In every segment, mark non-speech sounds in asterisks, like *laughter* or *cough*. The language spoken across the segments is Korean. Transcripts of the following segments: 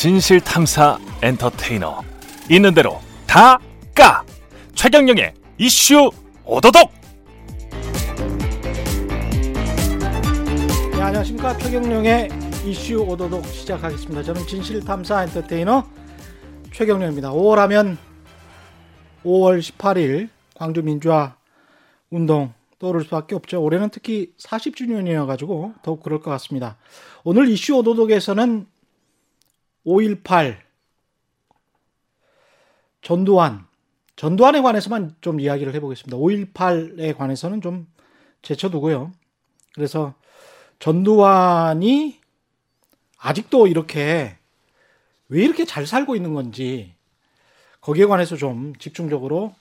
진실 탐사 엔터테이너 있는 대로 다 까 최경영의 이슈 오도독 네, 안녕하십니까 최경영의 이슈 오도독 시작하겠습니다. 저는 진실 탐사 엔터테이너 최경영입니다. 5월 하면 5월 18일 광주 민주화 운동 떠오를 수밖에 없죠. 올해는 특히 40주년이어 가지고 더욱 그럴 것 같습니다. 오늘 이슈 오도독에서는 5.18 전두환 전두환에 관해서만 좀 이야기를 해보겠습니다. 5.18에 관해서는 좀 제쳐두고요. 그래서 전두환이 아직도 이렇게 왜 이렇게 잘 살고 있는 건지 거기에 관해서 좀 집중적으로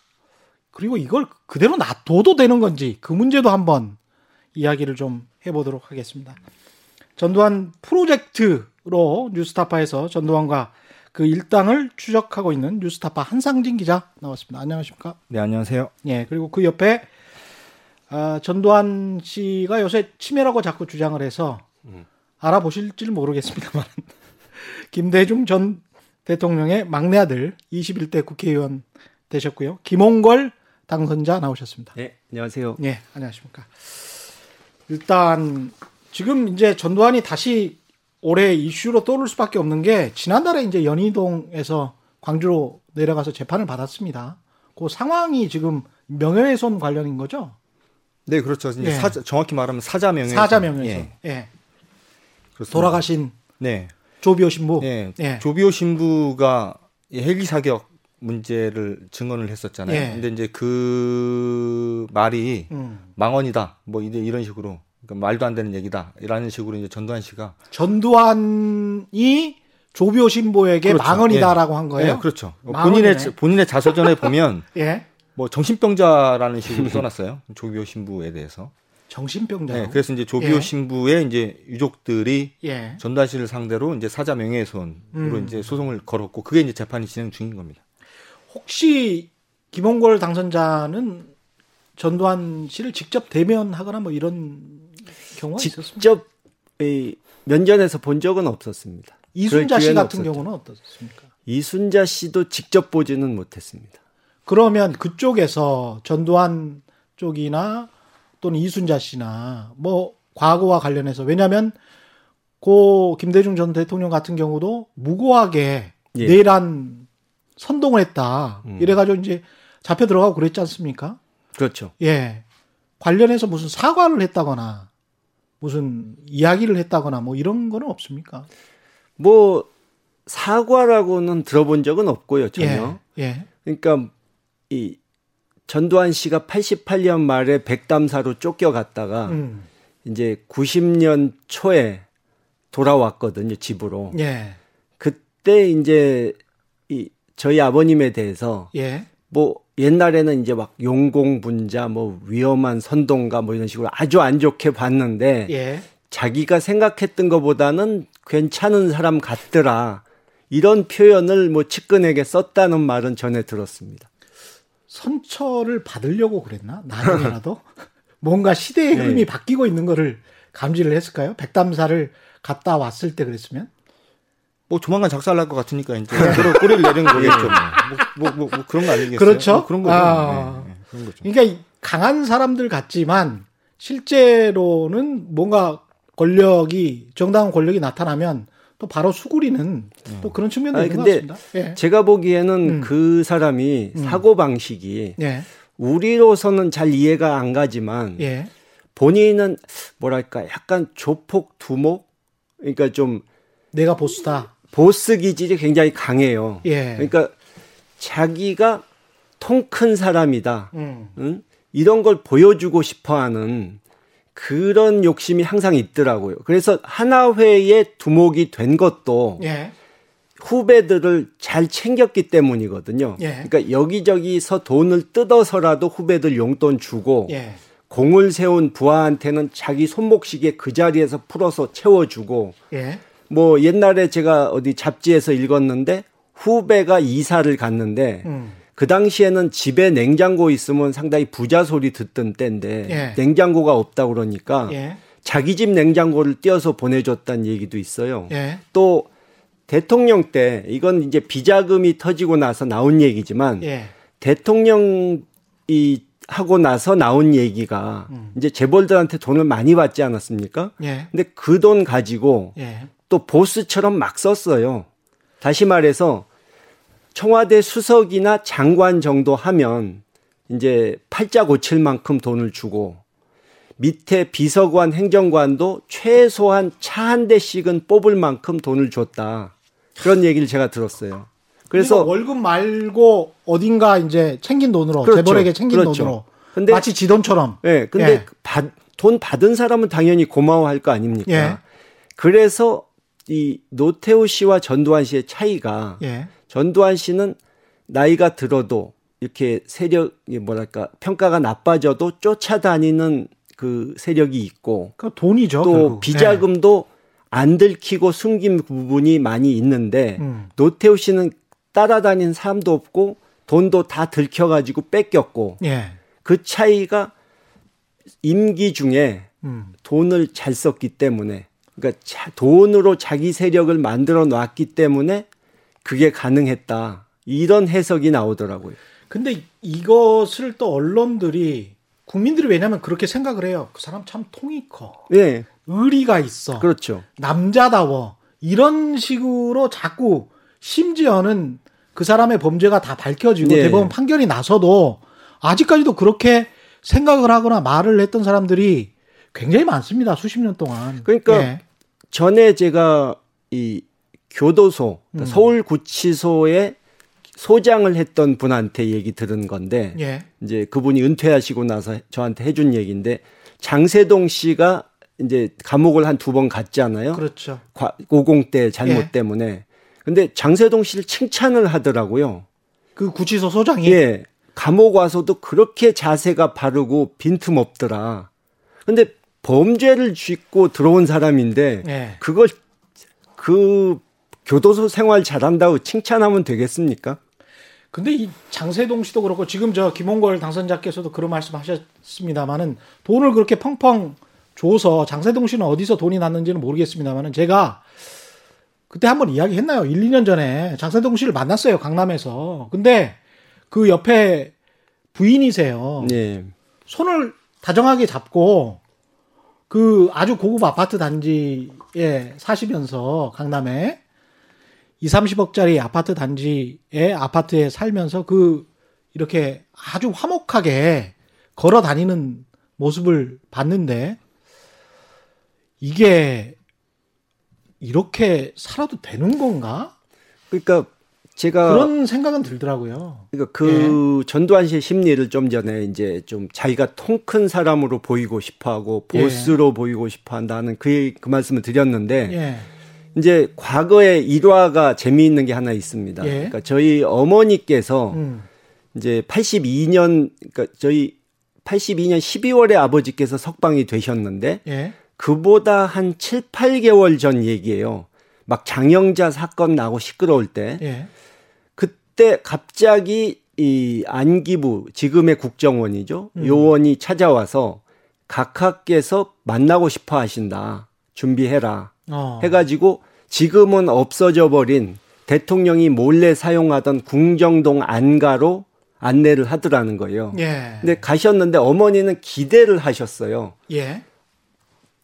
그리고 이걸 그대로 놔둬도 되는 건지 그 문제도 한번 이야기를 좀 해보도록 하겠습니다. 전두환 프로젝트 로 뉴스타파에서 전두환과 그 일당을 추적하고 있는 뉴스타파 한상진 기자 나왔습니다. 안녕하십니까? 네, 안녕하세요. 예, 그리고 그 옆에 아, 전두환 씨가 요새 치매라고 자꾸 주장을 해서 음. 알아보실지는 모르겠습니다만 *laughs* 김대중 전 대통령의 막내 아들 21대 국회의원 되셨고요. 김홍걸 당선자 나오셨습니다. 네, 안녕하세요. 네, 안녕하십니까. 일단 지금 이제 전두환이 다시 올해 이슈로 떠오를 수밖에 없는 게 지난달에 이제 연희동에서 광주로 내려가서 재판을 받았습니다. 그 상황이 지금 명예훼손 관련인 거죠? 네, 그렇죠. 예. 사자, 정확히 말하면 사자 명예훼손. 사자 명예훼손. 예. 예. 돌아가신 네. 조비오 신부. 네. 예. 조비오 신부가 헬기 사격 문제를 증언을 했었잖아요. 예. 근데 이제 그 말이 음. 망언이다. 뭐 이런 식으로 그러니까 말도 안 되는 얘기다. 이라는 식으로 이제 전두환 씨가 전두환이 조비오 신부에게 그렇죠. 망언이다라고 예. 한 거예요. 예, 그렇죠. 망언이네. 본인의 본인의 자서전에 보면 *laughs* 예. 뭐 정신병자라는 식으로 *laughs* 써놨어요. 조비오 신부에 대해서. 정신병자. 네, 그래서 이제 조비오 예. 신부의 이제 유족들이 예. 전두환 씨를 상대로 이제 사자 명예훼손으로 음. 이제 소송을 걸었고 그게 이제 재판이 진행 중인 겁니다. 혹시 김홍걸 당선자는 전두환 씨를 직접 대면하거나 뭐 이런 경우가? 직접 면전에서 본 적은 없었습니다. 이순자 씨 같은 없었죠. 경우는 어떻습니까? 이순자 씨도 직접 보지는 못했습니다. 그러면 그쪽에서 전두환 쪽이나 또는 이순자 씨나 뭐 과거와 관련해서 왜냐하면 고 김대중 전 대통령 같은 경우도 무고하게 예. 내란 선동을 했다. 음. 이래가지고 이제 잡혀 들어가고 그랬지 않습니까? 그렇죠. 예. 관련해서 무슨 사과를 했다거나 무슨 이야기를 했다거나 뭐 이런 거는 없습니까? 뭐 사과라고는 들어본 적은 없고요, 전혀. 예. 예. 그러니까 이 전두환 씨가 88년 말에 백담사로 쫓겨갔다가 음. 이제 90년 초에 돌아왔거든요, 집으로. 예. 그때 이제 이 저희 아버님에 대해서 예. 뭐 옛날에는 이제 막 용공 분자 뭐 위험한 선동가 뭐 이런 식으로 아주 안 좋게 봤는데 예. 자기가 생각했던 것보다는 괜찮은 사람 같더라. 이런 표현을 뭐 측근에게 썼다는 말은 전해 들었습니다. 선처를 받으려고 그랬나? 나중에라도? *laughs* 뭔가 시대의 네. 흐름이 네. 바뀌고 있는 거를 감지를 했을까요? 백담사를 갔다 왔을 때 그랬으면? 뭐 조만간 작살날 것 같으니까 이제 서로 꼬리를 내리는 *laughs* 거겠죠. 뭐, 뭐, 뭐, 뭐, 그런 거 아니겠어요? 그렇죠. 뭐 그런 거죠. 아, 네, 네, 그런 거죠. 그러니까 강한 사람들 같지만 실제로는 뭔가 권력이 정당한 권력이 나타나면 또 바로 수구리는 또 음. 그런 측면도 아니, 있는 것 같습니다. 예. 제가 보기에는 음. 그 사람이 음. 사고 방식이 예. 우리로서는 잘 이해가 안 가지만 예. 본인은 뭐랄까 약간 조폭 두목 그러니까 좀 내가 보스다. 보스 기질이 굉장히 강해요. 예. 그러니까 자기가 통 큰 사람이다. 음. 응? 이런 걸 보여주고 싶어 하는 그런 욕심이 항상 있더라고요. 그래서 하나회의 두목이 된 것도 예. 후배들을 잘 챙겼기 때문이거든요. 예. 그러니까 여기저기서 돈을 뜯어서라도 후배들 용돈 주고 예. 공을 세운 부하한테는 자기 손목시계 그 자리에서 풀어서 채워주고 예. 뭐 옛날에 제가 어디 잡지에서 읽었는데 후배가 이사를 갔는데 음. 그 당시에는 집에 냉장고 있으면 상당히 부자 소리 듣던 때인데 예. 냉장고가 없다 그러니까 예. 자기 집 냉장고를 띄어서 보내줬다는 얘기도 있어요. 예. 또 대통령 때 이건 이제 비자금이 터지고 나서 나온 얘기지만 예. 대통령이 하고 나서 나온 얘기가 음. 이제 재벌들한테 돈을 많이 받지 않았습니까? 예. 근데 그 돈 가지고 예. 또 보스처럼 막 썼어요. 다시 말해서 청와대 수석이나 장관 정도 하면 이제 팔자 고칠 만큼 돈을 주고 밑에 비서관 행정관도 최소한 차 한 대씩은 뽑을 만큼 돈을 줬다. 그런 얘기를 제가 들었어요. 그래서 월급 말고 어딘가 이제 챙긴 돈으로 그렇죠. 재벌에게 챙긴 그렇죠. 돈으로 근데 마치 지 돈처럼. 예. 근데 예. 받, 돈 받은 사람은 당연히 고마워할 거 아닙니까? 예. 그래서 이 노태우 씨와 전두환 씨의 차이가 예. 전두환 씨는 나이가 들어도 이렇게 세력이 뭐랄까 평가가 나빠져도 쫓아다니는 그 세력이 있고 그 돈이죠. 또 결국. 비자금도 네. 안 들키고 숨긴 부분이 많이 있는데 음. 노태우 씨는 따라다니는 사람도 없고 돈도 다 들켜가지고 뺏겼고 예. 그 차이가 임기 중에 음. 돈을 잘 썼기 때문에 그러니까 돈으로 자기 세력을 만들어 놨기 때문에 그게 가능했다 이런 해석이 나오더라고요. 근데 이것을 또 언론들이 국민들이 왜냐하면 그렇게 생각을 해요. 그 사람 참 통이 커. 네. 의리가 있어. 그렇죠. 남자다워. 이런 식으로 자꾸 심지어는 그 사람의 범죄가 다 밝혀지고 네. 대법원 판결이 나서도 아직까지도 그렇게 생각을 하거나 말을 했던 사람들이 굉장히 많습니다. 수십 년 동안. 그러니까 네. 전에 제가 이 교도소 음. 서울구치소에 소장을 했던 분한테 얘기 들은 건데 예. 이제 그분이 은퇴하시고 나서 저한테 해준 얘기인데 장세동 씨가 이제 감옥을 한 두 번 갔잖아요. 그렇죠. 고공 때 잘못 예. 때문에. 근데 장세동 씨를 칭찬을 하더라고요. 그 구치소 소장이 예. 감옥 와서도 그렇게 자세가 바르고 빈틈없더라. 근데 범죄를 짓고 들어온 사람인데 예. 그걸 그 교도소 생활 잘한다고 칭찬하면 되겠습니까? 근데 이 장세동 씨도 그렇고 지금 저 김홍걸 당선자께서도 그런 말씀하셨습니다만은 돈을 그렇게 펑펑 줘서 장세동 씨는 어디서 돈이 났는지는 모르겠습니다만은 제가 그때 한번 이야기했나요? 1, 2년 전에 장세동 씨를 만났어요 강남에서. 근데 그 옆에 부인이세요. 네. 손을 다정하게 잡고 그 아주 고급 아파트 단지에 사시면서 강남에 2, 30억짜리 아파트 단지에 아파트에 살면서 그 이렇게 아주 화목하게 걸어 다니는 모습을 봤는데 이게 이렇게 살아도 되는 건가? 그러니까 제가 그런 생각은 들더라고요. 그러니까 그 예. 전두환 씨의 심리를 좀 전에 이제 좀 자기가 통 큰 사람으로 보이고 싶어하고 보스로 예. 보이고 싶어한다는 그, 그 말씀을 드렸는데 예. 이제 과거의 일화가 재미있는 게 하나 있습니다. 예. 그러니까 저희 어머니께서 음. 이제 82년 그러니까 저희 82년 12월에 아버지께서 석방이 되셨는데 예. 그보다 한 7, 8개월 전 얘기예요. 막 장영자 사건 나고 시끄러울 때 예. 그때 갑자기 이 안기부 지금의 국정원이죠. 음. 요원이 찾아와서 각하께서 만나고 싶어 하신다. 준비해라. 어. 해가지고 지금은 없어져 버린 대통령이 몰래 사용하던 궁정동 안가로 안내를 하더라는 거예요. 예. 근데 가셨는데 어머니는 기대를 하셨어요. 예.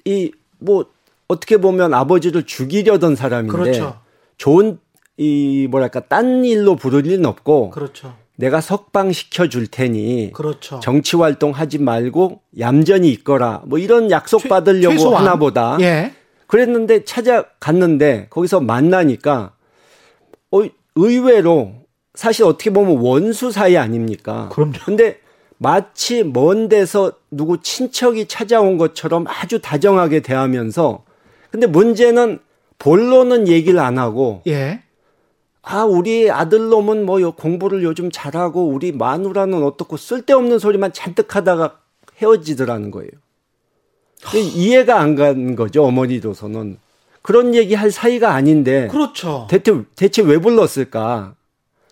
이뭐 어떻게 보면 아버지를 죽이려던 사람인데 그렇죠. 좋은 이 뭐랄까 딴 일로 부를 일은 없고 그렇죠. 내가 석방 시켜 줄 테니 그렇죠. 정치 활동 하지 말고 얌전히 있거라. 뭐 이런 약속 받으려고 하나 보다. 예. 그랬는데 찾아갔는데 거기서 만나니까 어 의외로 사실 어떻게 보면 원수 사이 아닙니까? 그럼요. 근데 마치 먼 데서 누구 친척이 찾아온 것처럼 아주 다정하게 대하면서 근데 문제는 본론은 얘기를 안 하고 예. 아 우리 아들 놈은 뭐 공부를 요즘 잘하고 우리 마누라는 어떻고 쓸데없는 소리만 잔뜩 하다가 헤어지더라는 거예요. 이해가 안 가는 거죠 어머니로서는 그런 얘기 할 사이가 아닌데 그렇죠. 대체 대체 왜 불렀을까?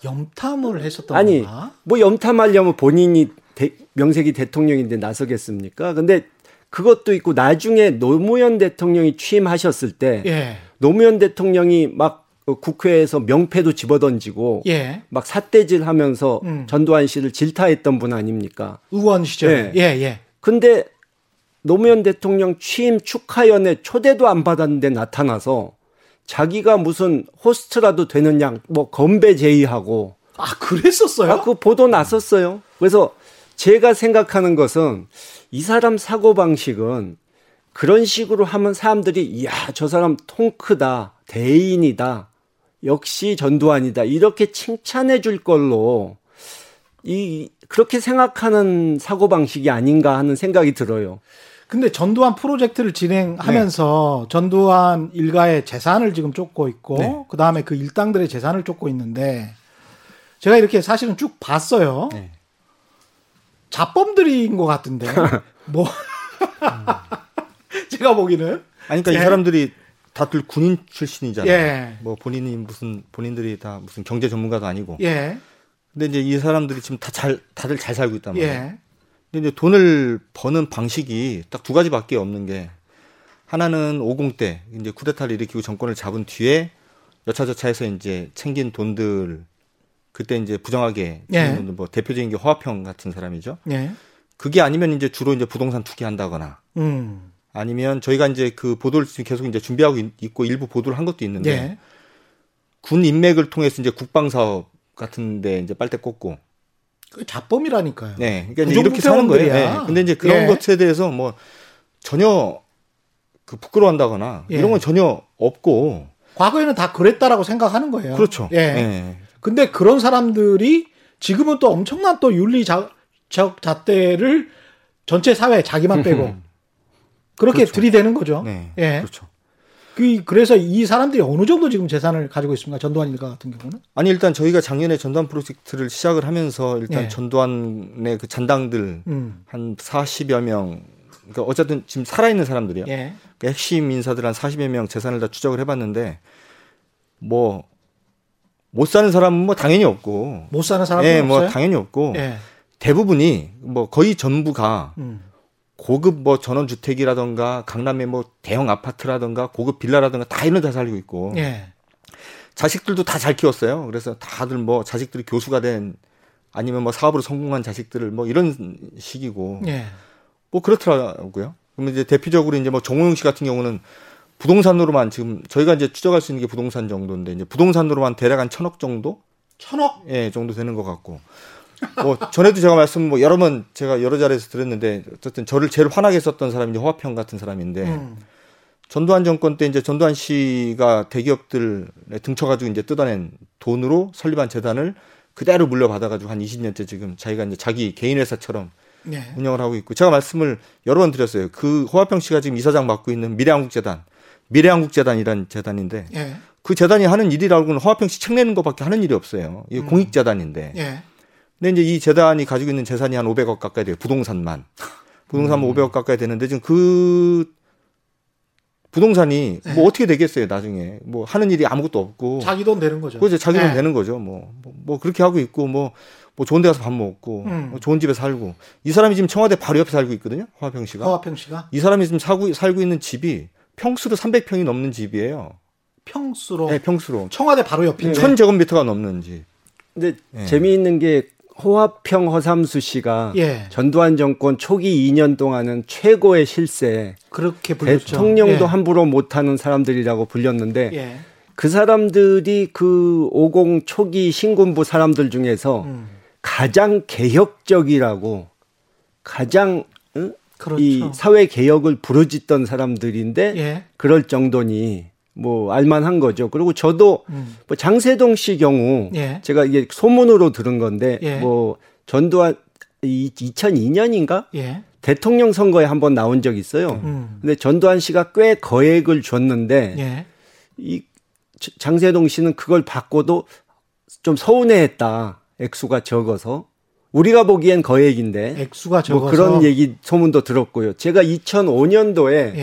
염탐을 했었던 아니 건가? 뭐 염탐하려면 본인이 대, 명색이 대통령인데 나서겠습니까? 근데 그것도 있고 나중에 노무현 대통령이 취임하셨을 때 예. 노무현 대통령이 막 어, 국회에서 명패도 집어던지고 예. 막 삿대질하면서 음. 전두환 씨를 질타했던 분 아닙니까? 의원 시절에. 예, 예. 예. 근데 노무현 대통령 취임 축하연에 초대도 안 받았는데 나타나서 자기가 무슨 호스트라도 되는 양 뭐 건배 제의하고 아 그랬었어요? 아, 그 보도 났었어요. 그래서 제가 생각하는 것은 이 사람 사고 방식은 그런 식으로 하면 사람들이 이야 저 사람 통 크다 대인이다 역시 전두환이다 이렇게 칭찬해 줄 걸로 이 그렇게 생각하는 사고 방식이 아닌가 하는 생각이 들어요. 근데 전두환 프로젝트를 진행하면서 네. 전두환 일가의 재산을 지금 쫓고 있고 네. 그 다음에 그 일당들의 재산을 쫓고 있는데 제가 이렇게 사실은 쭉 봤어요. 네. 자범들인 것 같은데 *laughs* 뭐 *laughs* 제가 보기는 아니 그러니까 이 예. 사람들이 다들 군인 출신이잖아요. 예. 뭐 본인이 무슨 본인들이 다 무슨 경제 전문가도 아니고. 예. 근데 이제 이 사람들이 지금 다 잘 다들 잘 살고 있단 말이에요. 예. 근데 이제 돈을 버는 방식이 딱 두 가지밖에 없는 게 하나는 50때 이제 쿠데타를 일으키고 정권을 잡은 뒤에 여차저차해서 이제 챙긴 돈들 그때 이제 부정하게 예. 뭐 대표적인 게 화합형 같은 사람이죠. 예. 그게 아니면 이제 주로 이제 부동산 투기한다거나 음. 아니면 저희가 이제 그 보도를 계속 이제 준비하고 있고 일부 보도를 한 것도 있는데 예. 군 인맥을 통해서 이제 국방 사업 같은데 이제 빨대 꽂고 그 자범이라니까요. 네, 그러니까 이렇게 사는 거예요. 네. 근데 이제 그런 예. 것에 대해서 뭐 전혀 그 부끄러워한다거나 예. 이런 건 전혀 없고 과거에는 다 그랬다라고 생각하는 거예요. 그렇죠. 예. 예. 근데 그런 사람들이 지금은 또 엄청난 또 윤리적 잣대를 전체 사회 자기만 빼고 *laughs* 그렇게 그렇죠. 들이대는 거죠. 네. 예. 그렇죠. 그, 그래서 이 사람들이 어느 정도 지금 재산을 가지고 있습니까? 전두환 일가 같은 경우는? 아니, 일단 저희가 작년에 전두환 프로젝트를 시작을 하면서 일단 예. 전두환의 그 잔당들 음. 한 40여 명, 그러니까 어쨌든 지금 살아있는 사람들이요. 예. 그러니까 핵심 인사들 한 40여 명 재산을 다 추적을 해봤는데 뭐, 못 사는 사람은 뭐 당연히 없고. 못 사는 사람은 예, 뭐 당연히 없고. 예. 대부분이 뭐 거의 전부가 음. 고급 뭐 전원 주택이라던가 강남의 뭐 대형 아파트라던가 고급 빌라라던가 다 이런 데 살고 있고 예. 자식들도 다 잘 키웠어요. 그래서 다들 뭐 자식들이 교수가 된 아니면 뭐 사업으로 성공한 자식들을 뭐 이런 식이고 예. 뭐 그렇더라고요. 그러면 이제 대표적으로 이제 뭐 정호영 씨 같은 경우는 부동산으로만 지금 저희가 이제 추적할 수 있는 게 부동산 정도인데 이제 부동산으로만 대략 한 천억 정도? 천억? 예, 정도 되는 것 같고. 뭐 전에도 제가 말씀 뭐 여러 번 제가 여러 자리에서 드렸는데 어쨌든 저를 제일 화나게 썼던 사람이 이제 호화평 같은 사람인데 음. 전두환 정권 때 이제 전두환 씨가 대기업들에 등쳐가지고 이제 뜯어낸 돈으로 설립한 재단을 그대로 물려받아가지고 한 20년째 지금 자기가 이제 자기 개인 회사처럼 네. 운영을 하고 있고 제가 말씀을 여러 번 드렸어요. 그 호화평 씨가 지금 이사장 맡고 있는 미래한국재단, 미래한국재단이란 재단인데 네. 그 재단이 하는 일이라고는 호화평 씨 책 내는 것밖에 하는 일이 없어요. 이게 음. 공익재단인데. 네. 근데 이제 이 재단이 가지고 있는 재산이 한 500억 가까이 돼요. 부동산만. 부동산만 음. 500억 가까이 되는데 지금 그 부동산이 네. 뭐 어떻게 되겠어요, 나중에. 뭐 하는 일이 아무것도 없고. 자기 돈 되는 거죠. 그죠. 자기 돈 네. 되는 거죠. 뭐, 뭐, 뭐, 그렇게 하고 있고, 뭐, 뭐 좋은 데 가서 밥 먹고, 음. 뭐 좋은 집에 살고. 이 사람이 지금 청와대 바로 옆에 살고 있거든요. 화평 씨가. 화평 씨가. 이 사람이 지금 살고, 살고 있는 집이 평수로 300평이 넘는 집이에요. 평수로? 네, 평수로. 청와대 바로 옆에. 1000제곱미터가 넘는 집. 근데 네. 재미있는 게 호화평 허삼수 씨가 예. 전두환 정권 초기 2년 동안은 최고의 실세 그렇게 불렸죠. 대통령도 예. 함부로 못하는 사람들이라고 불렸는데 예. 그 사람들이 그 50 초기 신군부 사람들 중에서 음. 가장 개혁적이라고 가장 응? 그렇죠. 이 사회 개혁을 부르짖던 사람들인데 예. 그럴 정도니 뭐 알만한 거죠. 그리고 저도 음. 뭐 장세동 씨 경우 예. 제가 이게 소문으로 들은 건데 예. 뭐 전두환 2002년인가 예. 대통령 선거에 한번 나온 적이 있어요. 음. 근데 전두환 씨가 꽤 거액을 줬는데 예. 이 장세동 씨는 그걸 받고도 좀 서운해했다. 액수가 적어서 우리가 보기엔 거액인데 액수가 적어서 뭐 그런 얘기 소문도 들었고요. 제가 2005년도에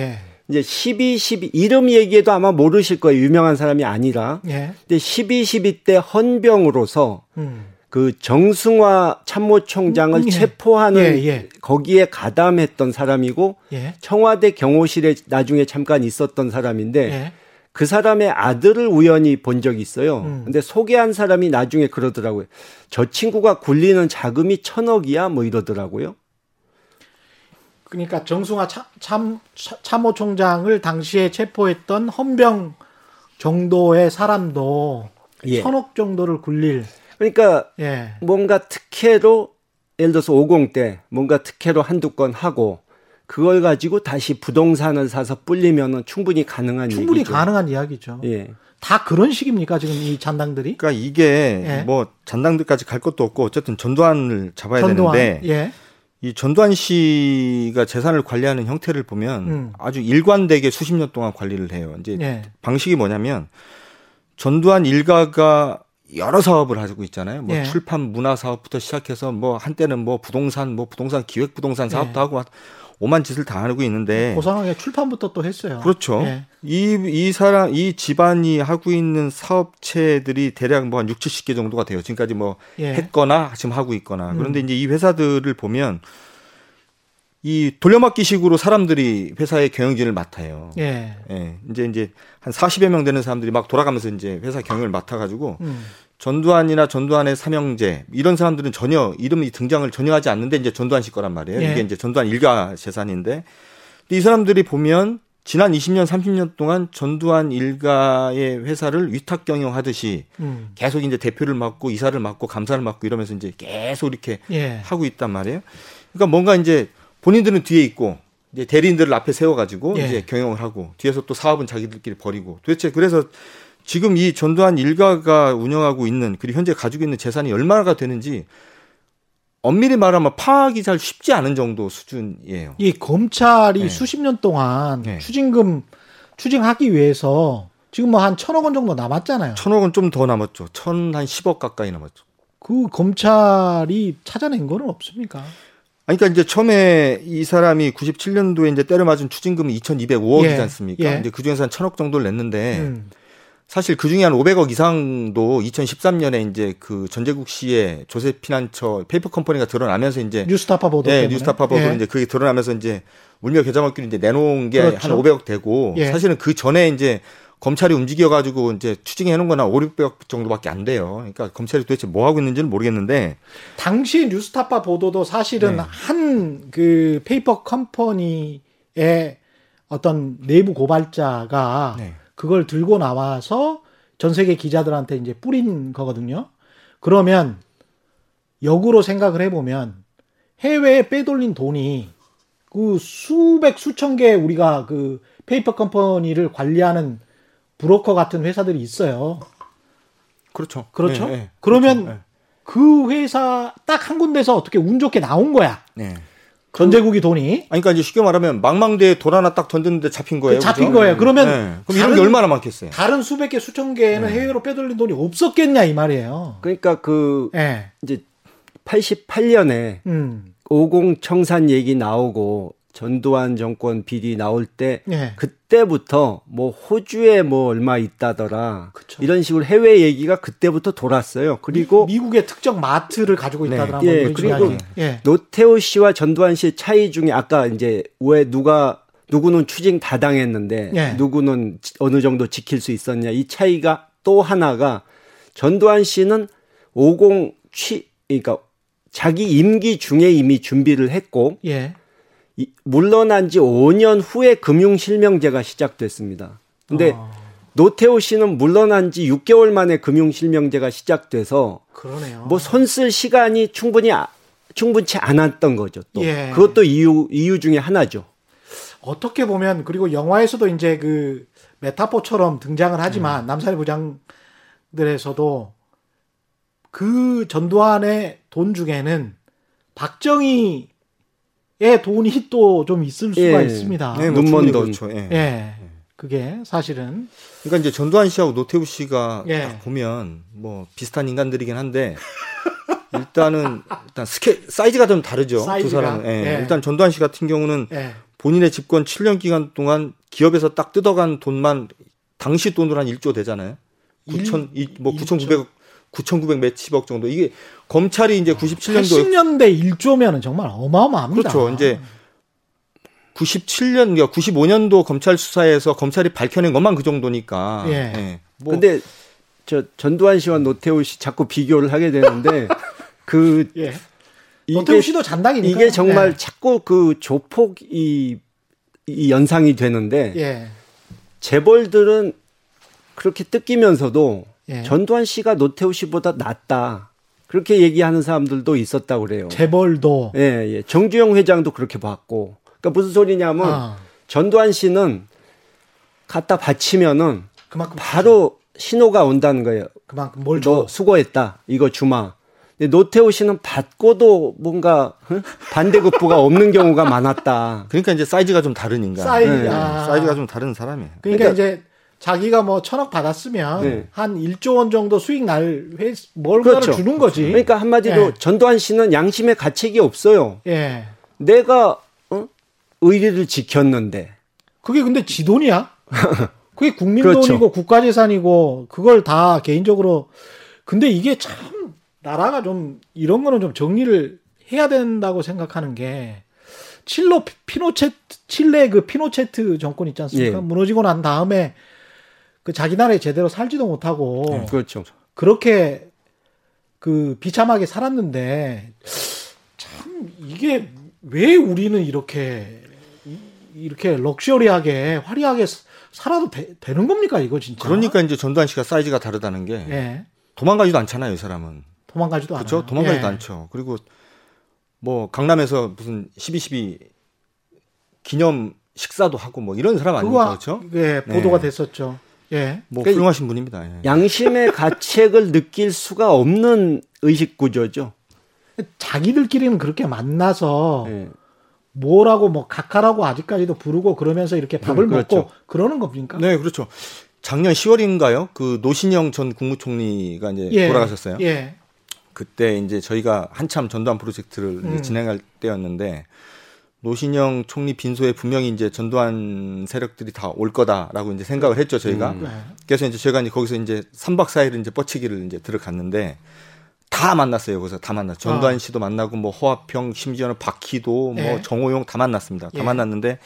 이제 12, 12 이름 얘기해도 아마 모르실 거예요. 유명한 사람이 아니라. 예. 근데 12, 12 때 헌병으로서 음. 그 정승화 참모총장을 음, 예. 체포하는 예, 예. 거기에 가담했던 사람이고 예. 청와대 경호실에 나중에 잠깐 있었던 사람인데 예. 그 사람의 아들을 우연히 본 적이 있어요. 음. 근데 소개한 사람이 나중에 그러더라고요. 저 친구가 굴리는 자금이 천억이야 뭐 이러더라고요. 그러니까 정승화 참, 참, 참모총장을 당시에 체포했던 헌병 정도의 사람도 예. 천억 정도를 굴릴. 그러니까 예. 뭔가 특혜로 예를 들어서 50대 뭔가 특혜로 한두 건 하고 그걸 가지고 다시 부동산을 사서 불리면은 충분히 가능한 충분히 얘기죠. 가능한 이야기죠. 예. 다 그런 식입니까 지금 이 잔당들이? 그러니까 이게 예. 뭐 잔당들까지 갈 것도 없고 어쨌든 전두환을 잡아야 전두환. 되는데 예. 이 전두환 씨가 재산을 관리하는 형태를 보면 음. 아주 일관되게 수십 년 동안 관리를 해요. 이제 예. 방식이 뭐냐면 전두환 일가가 여러 사업을 하고 있잖아요. 뭐 예. 출판 문화 사업부터 시작해서 뭐 한때는 뭐 부동산 뭐 부동산 기획 부동산 사업도 예. 하고 오만 짓을 다 하고 있는데 고상하게 출판부터 또 했어요. 그렇죠. 예. 이, 이 사람, 이 집안이 하고 있는 사업체들이 대략 뭐 한 6, 70개 정도가 돼요. 지금까지 뭐 예. 했거나 지금 하고 있거나. 음. 그런데 이제 이 회사들을 보면 이 돌려막기식으로 사람들이 회사의 경영진을 맡아요. 예. 예. 이제 이제 한 40여 명 되는 사람들이 막 돌아가면서 이제 회사 경영을 맡아 가지고 음. 전두환이나 전두환의 삼형제 이런 사람들은 전혀 이름이 등장을 전혀 하지 않는데 이제 전두환 씨 거란 말이에요. 예. 이게 이제 전두환 일가 재산인데 이 사람들이 보면 지난 20년, 30년 동안 전두환 일가의 회사를 위탁 경영하듯이 음. 계속 이제 대표를 맡고 이사를 맡고 감사를 맡고 이러면서 이제 계속 이렇게 예. 하고 있단 말이에요. 그러니까 뭔가 이제 본인들은 뒤에 있고 이제 대리인들을 앞에 세워가지고 예. 이제 경영을 하고 뒤에서 또 사업은 자기들끼리 벌이고 도대체 그래서 지금 이 전두환 일가가 운영하고 있는 그리고 현재 가지고 있는 재산이 얼마나 되는지 엄밀히 말하면 파악이 잘 쉽지 않은 정도 수준이에요. 이 검찰이 네. 수십 년 동안 네. 추징금 추징하기 위해서 지금 뭐 한 천억 원 정도 남았잖아요. 천억 원 좀 더 남았죠. 천한 10억 가까이 남았죠. 그 검찰이 찾아낸 거는 없습니까? 아니, 그러니까 이제 처음에 이 사람이 97년도에 이제 때려 맞은 추징금이 2,205억이지 예. 않습니까? 예. 이제 그 중에서 한 천억 정도를 냈는데 음. 사실 그 중에 한 500억 이상도 2013년에 이제 그 전재국 씨의 조세 피난처 페이퍼 컴퍼니가 드러나면서 이제 뉴스타파 보도 네, 뉴스타파 보도 예. 이제 그게 드러나면서 이제 울며 겨자먹기로 이제 내놓은 게 한 그렇죠. 500억 되고 예. 사실은 그 전에 이제 검찰이 움직여 가지고 이제 추징해 놓은 거나 5, 600억 정도밖에 안 돼요. 그러니까 검찰이 도대체 뭐 하고 있는지는 모르겠는데 당시 뉴스타파 보도도 사실은 네. 한 그 페이퍼 컴퍼니의 어떤 내부 고발자가 네. 그걸 들고 나와서 전 세계 기자들한테 이제 뿌린 거거든요. 그러면 역으로 생각을 해보면 해외에 빼돌린 돈이 그 수백 수천 개 우리가 그 페이퍼 컴퍼니를 관리하는 브로커 같은 회사들이 있어요. 그렇죠. 그렇죠. 네, 네. 그러면 그렇죠. 네. 그 회사 딱 한 군데서 어떻게 운 좋게 나온 거야. 네. 전재국이 돈이. 아니, 그러니까 이제 쉽게 말하면 망망대해에 돌 하나 딱 던졌는데 잡힌 거예요. 잡힌 그죠? 거예요. 그러면 네. 그럼 다른, 이런 게 얼마나 많겠어요. 다른 수백 개, 수천 개는 네. 해외로 빼돌린 돈이 없었겠냐 이 말이에요. 그러니까 그 네. 이제 88년에 음. 50 청산 얘기 나오고 전두환 정권 비리 나올 때 네. 그때부터 뭐 호주에 뭐 얼마 있다더라 그쵸. 이런 식으로 해외 얘기가 그때부터 돌았어요. 그리고 미, 국의 특정 마트를 가지고 네. 있다더라. 네. 예, 그리고 예. 노태우 씨와 전두환 씨의 차이 중에 아까 이제 왜 누가 누구는 추징 다 당했는데 예. 누구는 어느 정도 지킬 수 있었냐 이 차이가 또 하나가 전두환 씨는 50 취, 그러니까 자기 임기 중에 이미 준비를 했고 예. 물러난 지 5년 후에 금융실명제가 시작됐습니다. 근데 어. 노태우 씨는 물러난 지 6개월 만에 금융실명제가 시작돼서 그러네요. 뭐 손쓸 시간이 충분히 아, 충분치 않았던 거죠. 또 예. 그것도 이유 이유 중에 하나죠. 어떻게 보면 그리고 영화에서도 이제 그 메타포처럼 등장을 하지만 음. 남산의 부장들에서도 그 전두환의 돈 중에는 박정희 의 돈이 또 좀 있을 수가 예. 있습니다. 네, 뭐 눈먼 돈. 그렇죠. 예. 예. 그게 사실은. 그러니까 이제 전두환 씨하고 노태우 씨가 예. 딱 보면 뭐 비슷한 인간들이긴 한데 일단은 일단 스케 사이즈가 좀 다르죠. 사이즈가? 두 사람은. 예. 예. 일단 전두환 씨 같은 경우는 예. 본인의 집권 7년 기간 동안 기업에서 딱 뜯어간 돈만 당시 돈으로 한 1조 되잖아요. 9천 뭐 9,900억 9,900 몇십억 정도. 이게 검찰이 이제 97년도 80년대 1조면은 정말 어마어마합니다. 그렇죠. 이제 97년, 그러니까 95년도 검찰 수사에서 검찰이 밝혀낸 것만 그 정도니까. 예. 예. 뭐. 근데 저 전두환 씨와 노태우 씨 자꾸 비교를 하게 되는데 *laughs* 그 예. 노태우 씨도 잔당이니까 이게 정말 예. 자꾸 그 조폭이 이 연상이 되는데 예. 재벌들은 그렇게 뜯기면서도 예. 전두환 씨가 노태우 씨보다 낫다. 그렇게 얘기하는 사람들도 있었다고 그래요. 재벌도. 예, 예. 정주영 회장도 그렇게 봤고. 그러니까 무슨 소리냐면 아. 전두환 씨는 갖다 바치면은 그만큼 바로 신호가 온다는 거예요. 그만큼 뭘 줘. 수고했다. 이거 주마. 근데 노태우 씨는 받고도 뭔가 반대급부가 없는 경우가 많았다. 그러니까 이제 사이즈가 좀 다른 인간. 사이즈, 네. 아. 사이즈가 좀 다른 사람이에요. 그러니까, 그러니까 이제 자기가 뭐 천억 받았으면 네. 한 1조 원 정도 수익 날 회, 뭘가를 그렇죠. 주는 거지. 그러니까 한마디로 예. 전두환 씨는 양심의 가책이 없어요. 예. 내가 어? 의리를 지켰는데. 그게 근데 지 돈이야? *laughs* 그게 국민 그렇죠. 돈이고 국가 재산이고 그걸 다 개인적으로 근데 이게 참 나라가 좀 이런 거는 좀 정리를 해야 된다고 생각하는 게 칠로 피노체트 칠레 그 피노체트 정권 있지 않습니까? 예. 무너지고 난 다음에 그 자기 나라에 제대로 살지도 못하고 네, 그렇죠. 그렇게 그 비참하게 살았는데 참 이게 왜 우리는 이렇게 이렇게 럭셔리하게 화려하게 살아도 되, 는 겁니까 이거 진짜? 그러니까 이제 전두환 씨가 사이즈가 다르다는 게 예. 도망가지도 않잖아요, 이 사람은. 도망가지도 않아요. 그렇죠? 도망가지도 예. 않죠. 그리고 뭐 강남에서 무슨 12.12 기념 식사도 하고 뭐 이런 사람 아니에요, 그렇죠? 예, 보도가 네. 됐었죠. 예. 뭐 그러니까 훌륭하신 분입니다. 예. 양심의 *laughs* 가책을 느낄 수가 없는 의식 구조죠. 자기들끼리는 그렇게 만나서 예. 뭐라고 뭐 각하라고 아직까지도 부르고 그러면서 이렇게 밥을 그렇죠. 먹고 그러는 겁니까? 네, 그렇죠. 작년 10월인가요? 그 노신영 전 국무총리가 이제 예. 돌아가셨어요. 예. 그때 이제 저희가 한참 전두환 프로젝트를 음. 진행할 때였는데 노신영 총리 빈소에 분명히 이제 전두환 세력들이 다 올 거다라고 이제 생각을 했죠 저희가. 음. 네. 그래서 이제 저희가 이제 거기서 이제 3박 4일을 이제 뻗치기를 이제 들어갔는데 다 만났어요. 거기서 다 만났. 전두환 아. 씨도 만나고 뭐 허화평 심지어는 박희도 뭐 네. 정호용 다 만났습니다. 다 예. 만났는데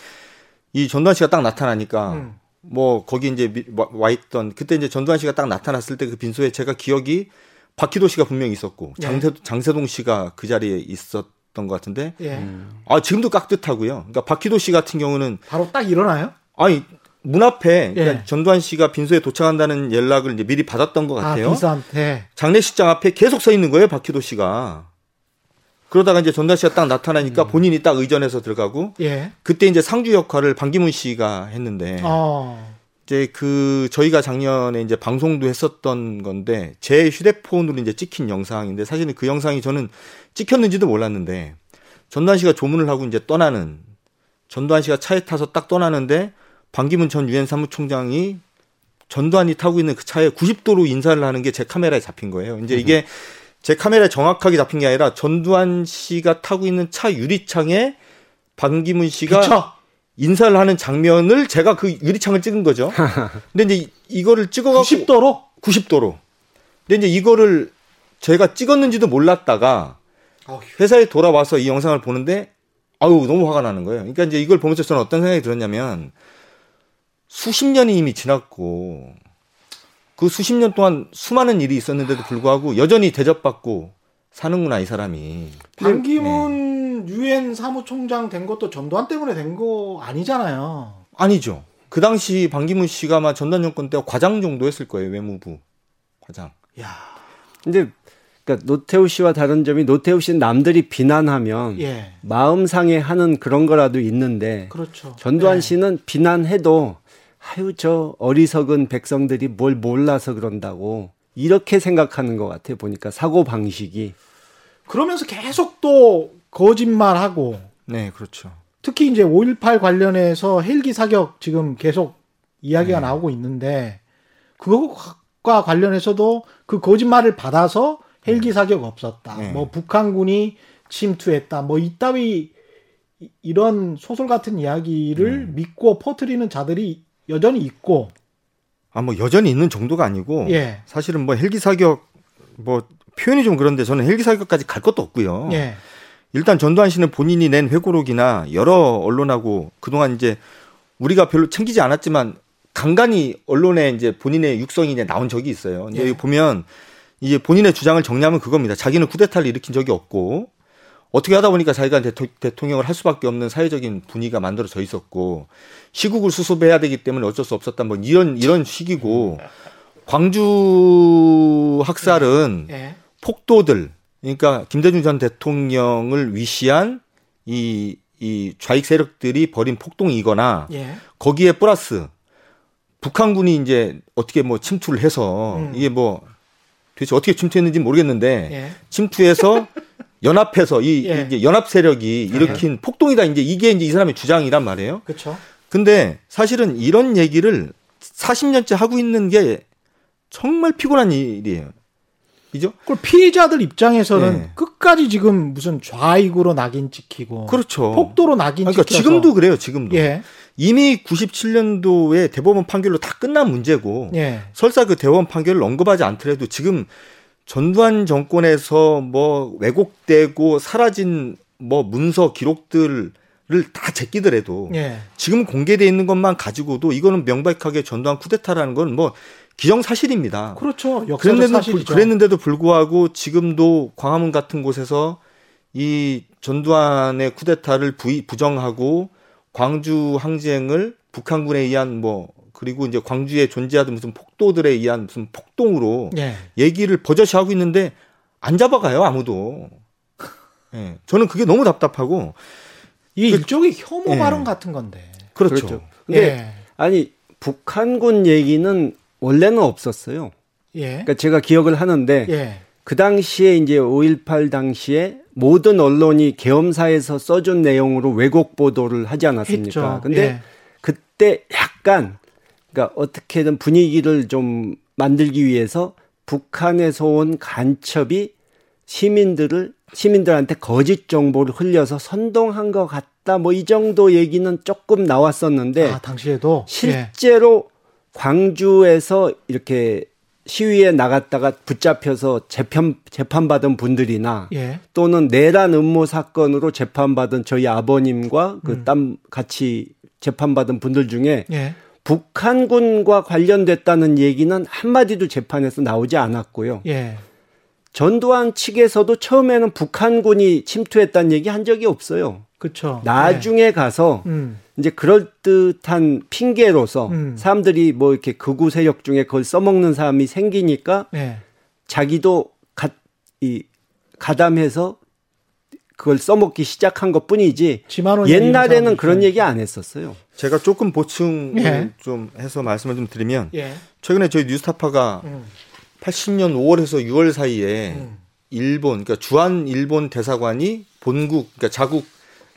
이 전두환 씨가 딱 나타나니까 음. 뭐 거기 이제 와 있던 그때 이제 전두환 씨가 딱 나타났을 때 그 빈소에 제가 기억이 박희도 씨가 분명히 있었고 예. 장세, 장세동 씨가 그 자리에 있었 것 같은데 예. 아 지금도 깍듯하고요. 그러니까 박희도 씨 같은 경우는 바로 딱 일어나요? 아니 문 앞에 그러니까 예. 전두환 씨가 빈소에 도착한다는 연락을 이제 미리 받았던 것 아, 같아요. 아, 빈소한테 장례식장 앞에 계속 서 있는 거예요, 박희도 씨가. 그러다가 이제 전두환 씨가 딱 나타나니까 음. 본인이 딱 의전해서 들어가고 예. 그때 이제 상주 역할을 반기문 씨가 했는데 어. 이제 그 저희가 작년에 이제 방송도 했었던 건데 제 휴대폰으로 이제 찍힌 영상인데 사실은 그 영상이 저는 찍혔는지도 몰랐는데 전두환 씨가 조문을 하고 이제 떠나는 전두환 씨가 차에 타서 딱 떠나는데 반기문 전 유엔 사무총장이 전두환이 타고 있는 그 차에 90도로 인사를 하는 게 제 카메라에 잡힌 거예요. 이제 이게 제 카메라에 정확하게 잡힌 게 아니라 전두환 씨가 타고 있는 차 유리창에 반기문 씨가 그쵸? 인사를 하는 장면을 제가 그 유리창을 찍은 거죠. *laughs* 근데 이제 이거를 찍어갖고 90도로 90도로. 근데 이제 이거를 제가 찍었는지도 몰랐다가 회사에 돌아와서 이 영상을 보는데 아유 너무 화가 나는 거예요. 그러니까 이제 이걸 보면서 저는 어떤 생각이 들었냐면 수십 년이 이미 지났고 그 수십 년 동안 수많은 일이 있었는데도 불구하고 여전히 대접받고 사는구나 이 사람이. 반기문 네. 유엔 사무총장 된 것도 전두환 때문에 된 거 아니잖아요. 아니죠. 그 당시 반기문 씨가 아마 전두환 정권 때 과장 정도 했을 거예요 외무부 과장. 야. 근데 그러니까 노태우 씨와 다른 점이 노태우 씨는 남들이 비난하면 예. 마음 상해 하는 그런 거라도 있는데 그렇죠. 전두환 예. 씨는 비난해도 아유 저 어리석은 백성들이 뭘 몰라서 그런다고 이렇게 생각하는 것 같아요. 보니까 사고 방식이. 그러면서 계속 또 거짓말하고. 네, 그렇죠. 특히 이제 5.18 관련해서 헬기 사격 지금 계속 이야기가 네. 나오고 있는데 그것과 관련해서도 그 거짓말을 받아서 헬기 네. 사격 없었다. 네. 뭐 북한군이 침투했다. 뭐 이따위 이런 소설 같은 이야기를 네. 믿고 퍼뜨리는 자들이 여전히 있고 아, 뭐 여전히 있는 정도가 아니고 예. 사실은 뭐 헬기 사격 뭐 표현이 좀 그런데 저는 헬기 사격까지 갈 것도 없고요. 예. 일단 전두환 씨는 본인이 낸 회고록이나 여러 언론하고 그동안 이제 우리가 별로 챙기지 않았지만 간간히 언론에 이제 본인의 육성이 이제 나온 적이 있어요. 이제 예. 보면 이제 본인의 주장을 정리하면 그겁니다. 자기는 쿠데타를 일으킨 적이 없고 어떻게 하다 보니까 자기가 대통령을 할 수밖에 없는 사회적인 분위기가 만들어져 있었고 시국을 수습해야 되기 때문에 어쩔 수 없었다 뭐 이런 이런 식이고 광주 학살은 예. 폭도들 그러니까 김대중 전 대통령을 위시한 이, 이 좌익 세력들이 벌인 폭동이거나 예. 거기에 플러스 북한군이 이제 어떻게 뭐 침투를 해서 음. 이게 뭐 도대체 어떻게 침투했는지 모르겠는데 예. 침투해서 *laughs* 연합해서 이 예. 이제 연합 세력이 일으킨 예. 폭동이다 이제 이게 이제 이 사람의 주장이란 말이에요. 그렇죠. 근데 사실은 이런 얘기를 40년째 하고 있는 게 정말 피곤한 일이에요. 그죠? 그 피해자들 입장에서는 네. 끝까지 지금 무슨 좌익으로 낙인 찍히고 그렇죠. 폭도로 낙인 그러니까 찍혀서 지금도 그래요. 지금도. 예. 이미 97년도에 대법원 판결로 다 끝난 문제고 예. 설사 그 대법원 판결을 언급하지 않더라도 지금 전두환 정권에서 뭐 왜곡되고 사라진 뭐 문서 기록들을 다 제끼더라도 예. 지금 공개돼 있는 것만 가지고도 이거는 명백하게 전두환 쿠데타라는 건 뭐 기정사실입니다. 그렇죠. 그랬는데도, 그랬는데도 불구하고 지금도 광화문 같은 곳에서 이 전두환의 쿠데타를 부, 부정하고 광주 항쟁을 북한군에 의한 뭐 그리고 이제 광주에 존재하던 무슨 폭도들에 의한 무슨 폭동으로 예. 얘기를 버젓이 하고 있는데 안 잡아가요 아무도. 예. 저는 그게 너무 답답하고 이 그, 일종의 혐오 예. 발언 같은 건데. 그렇죠. 그렇죠. 근데 예. 아니 북한군 얘기는 원래는 없었어요. 예. 그러니까 제가 기억을 하는데 예. 그 당시에 이제 5.18 당시에 모든 언론이 계엄사에서 써준 내용으로 왜곡 보도를 하지 않았습니까? 했죠. 근데 예. 그때 약간 그러니까 어떻게든 분위기를 좀 만들기 위해서 북한에서 온 간첩이 시민들을 시민들한테 거짓 정보를 흘려서 선동한 것 같다. 뭐 이 정도 얘기는 조금 나왔었는데 아, 당시에도 실제로 예. 광주에서 이렇게 시위에 나갔다가 붙잡혀서 재판 재판받은 분들이나 예. 또는 내란 음모 사건으로 재판받은 저희 아버님과 그땀 음. 같이 재판받은 분들 중에 예. 북한군과 관련됐다는 얘기는 한마디도 재판에서 나오지 않았고요. 예. 전두환 측에서도 처음에는 북한군이 침투했다는 얘기 한 적이 없어요. 그렇죠. 나중에 네. 가서 음. 이제 그럴 듯한 핑계로서 음. 사람들이 뭐 이렇게 극우 세력 중에 그걸 써먹는 사람이 생기니까 네. 자기도 가, 이 가담해서 그걸 써먹기 시작한 것 뿐이지 옛날에는 그런 얘기 안 했었어요. 제가 조금 보충 예. 좀 해서 말씀을 좀 드리면 예. 최근에 저희 뉴스타파가 음. 80년 5월에서 6월 사이에 음. 일본 그러니까 주한 일본 대사관이 본국 그러니까 자국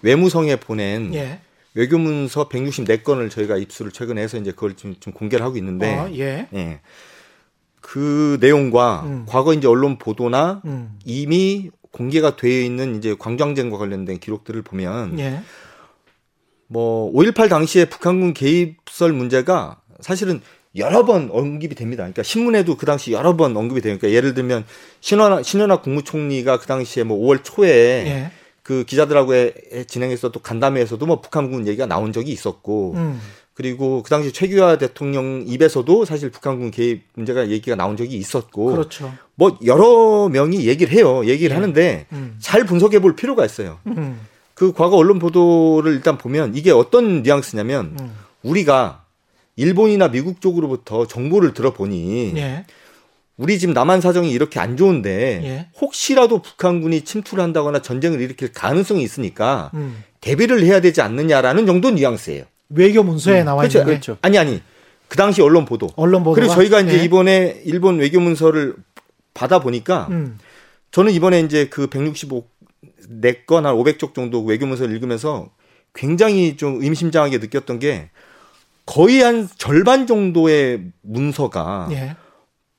외무성에 보낸 예. 외교문서 164건을 저희가 입수를 최근에 해서 이제 그걸 좀, 좀 공개를 하고 있는데 어, 예. 예. 그 내용과 음. 과거 이제 언론 보도나 음. 이미 공개가 되어 있는 이제 광장쟁과 관련된 기록들을 보면 예. 뭐5.18 당시에 북한군 개입설 문제가 사실은 여러 번 언급이 됩니다. 그러니까 신문에도 그 당시 여러 번 언급이 되니까 그러니까 예를 들면 신원학, 신원학 국무총리가 그 당시에 뭐 5월 초에 예. 그 기자들하고 진행했었던 간담회에서도 뭐 북한군 얘기가 나온 적이 있었고 음. 그리고 그 당시 최규하 대통령 입에서도 사실 북한군 개입 문제가 얘기가 나온 적이 있었고 그렇죠. 뭐 여러 명이 얘기를 해요. 얘기를 예. 하는데 음. 잘 분석해 볼 필요가 있어요. 음. 그 과거 언론 보도를 일단 보면 이게 어떤 뉘앙스냐면 음. 우리가 일본이나 미국 쪽으로부터 정보를 들어보니 예. 우리 지금 남한 사정이 이렇게 안 좋은데 예. 혹시라도 북한군이 침투를 한다거나 전쟁을 일으킬 가능성이 있으니까 음. 대비를 해야 되지 않느냐라는 정도 뉘앙스예요. 외교 문서에 음. 나와 그렇죠. 있는 그렇죠. 아니 아니 그 당시 언론 보도. 언론 보도. 그리고 저희가 이제 예. 이번에 일본 외교 문서를 받아 보니까 음. 저는 이번에 이제 그 165, 4건 한 500쪽 정도 외교 문서를 읽으면서 굉장히 좀 의미심장하게 느꼈던 게 거의 한 절반 정도의 문서가 예.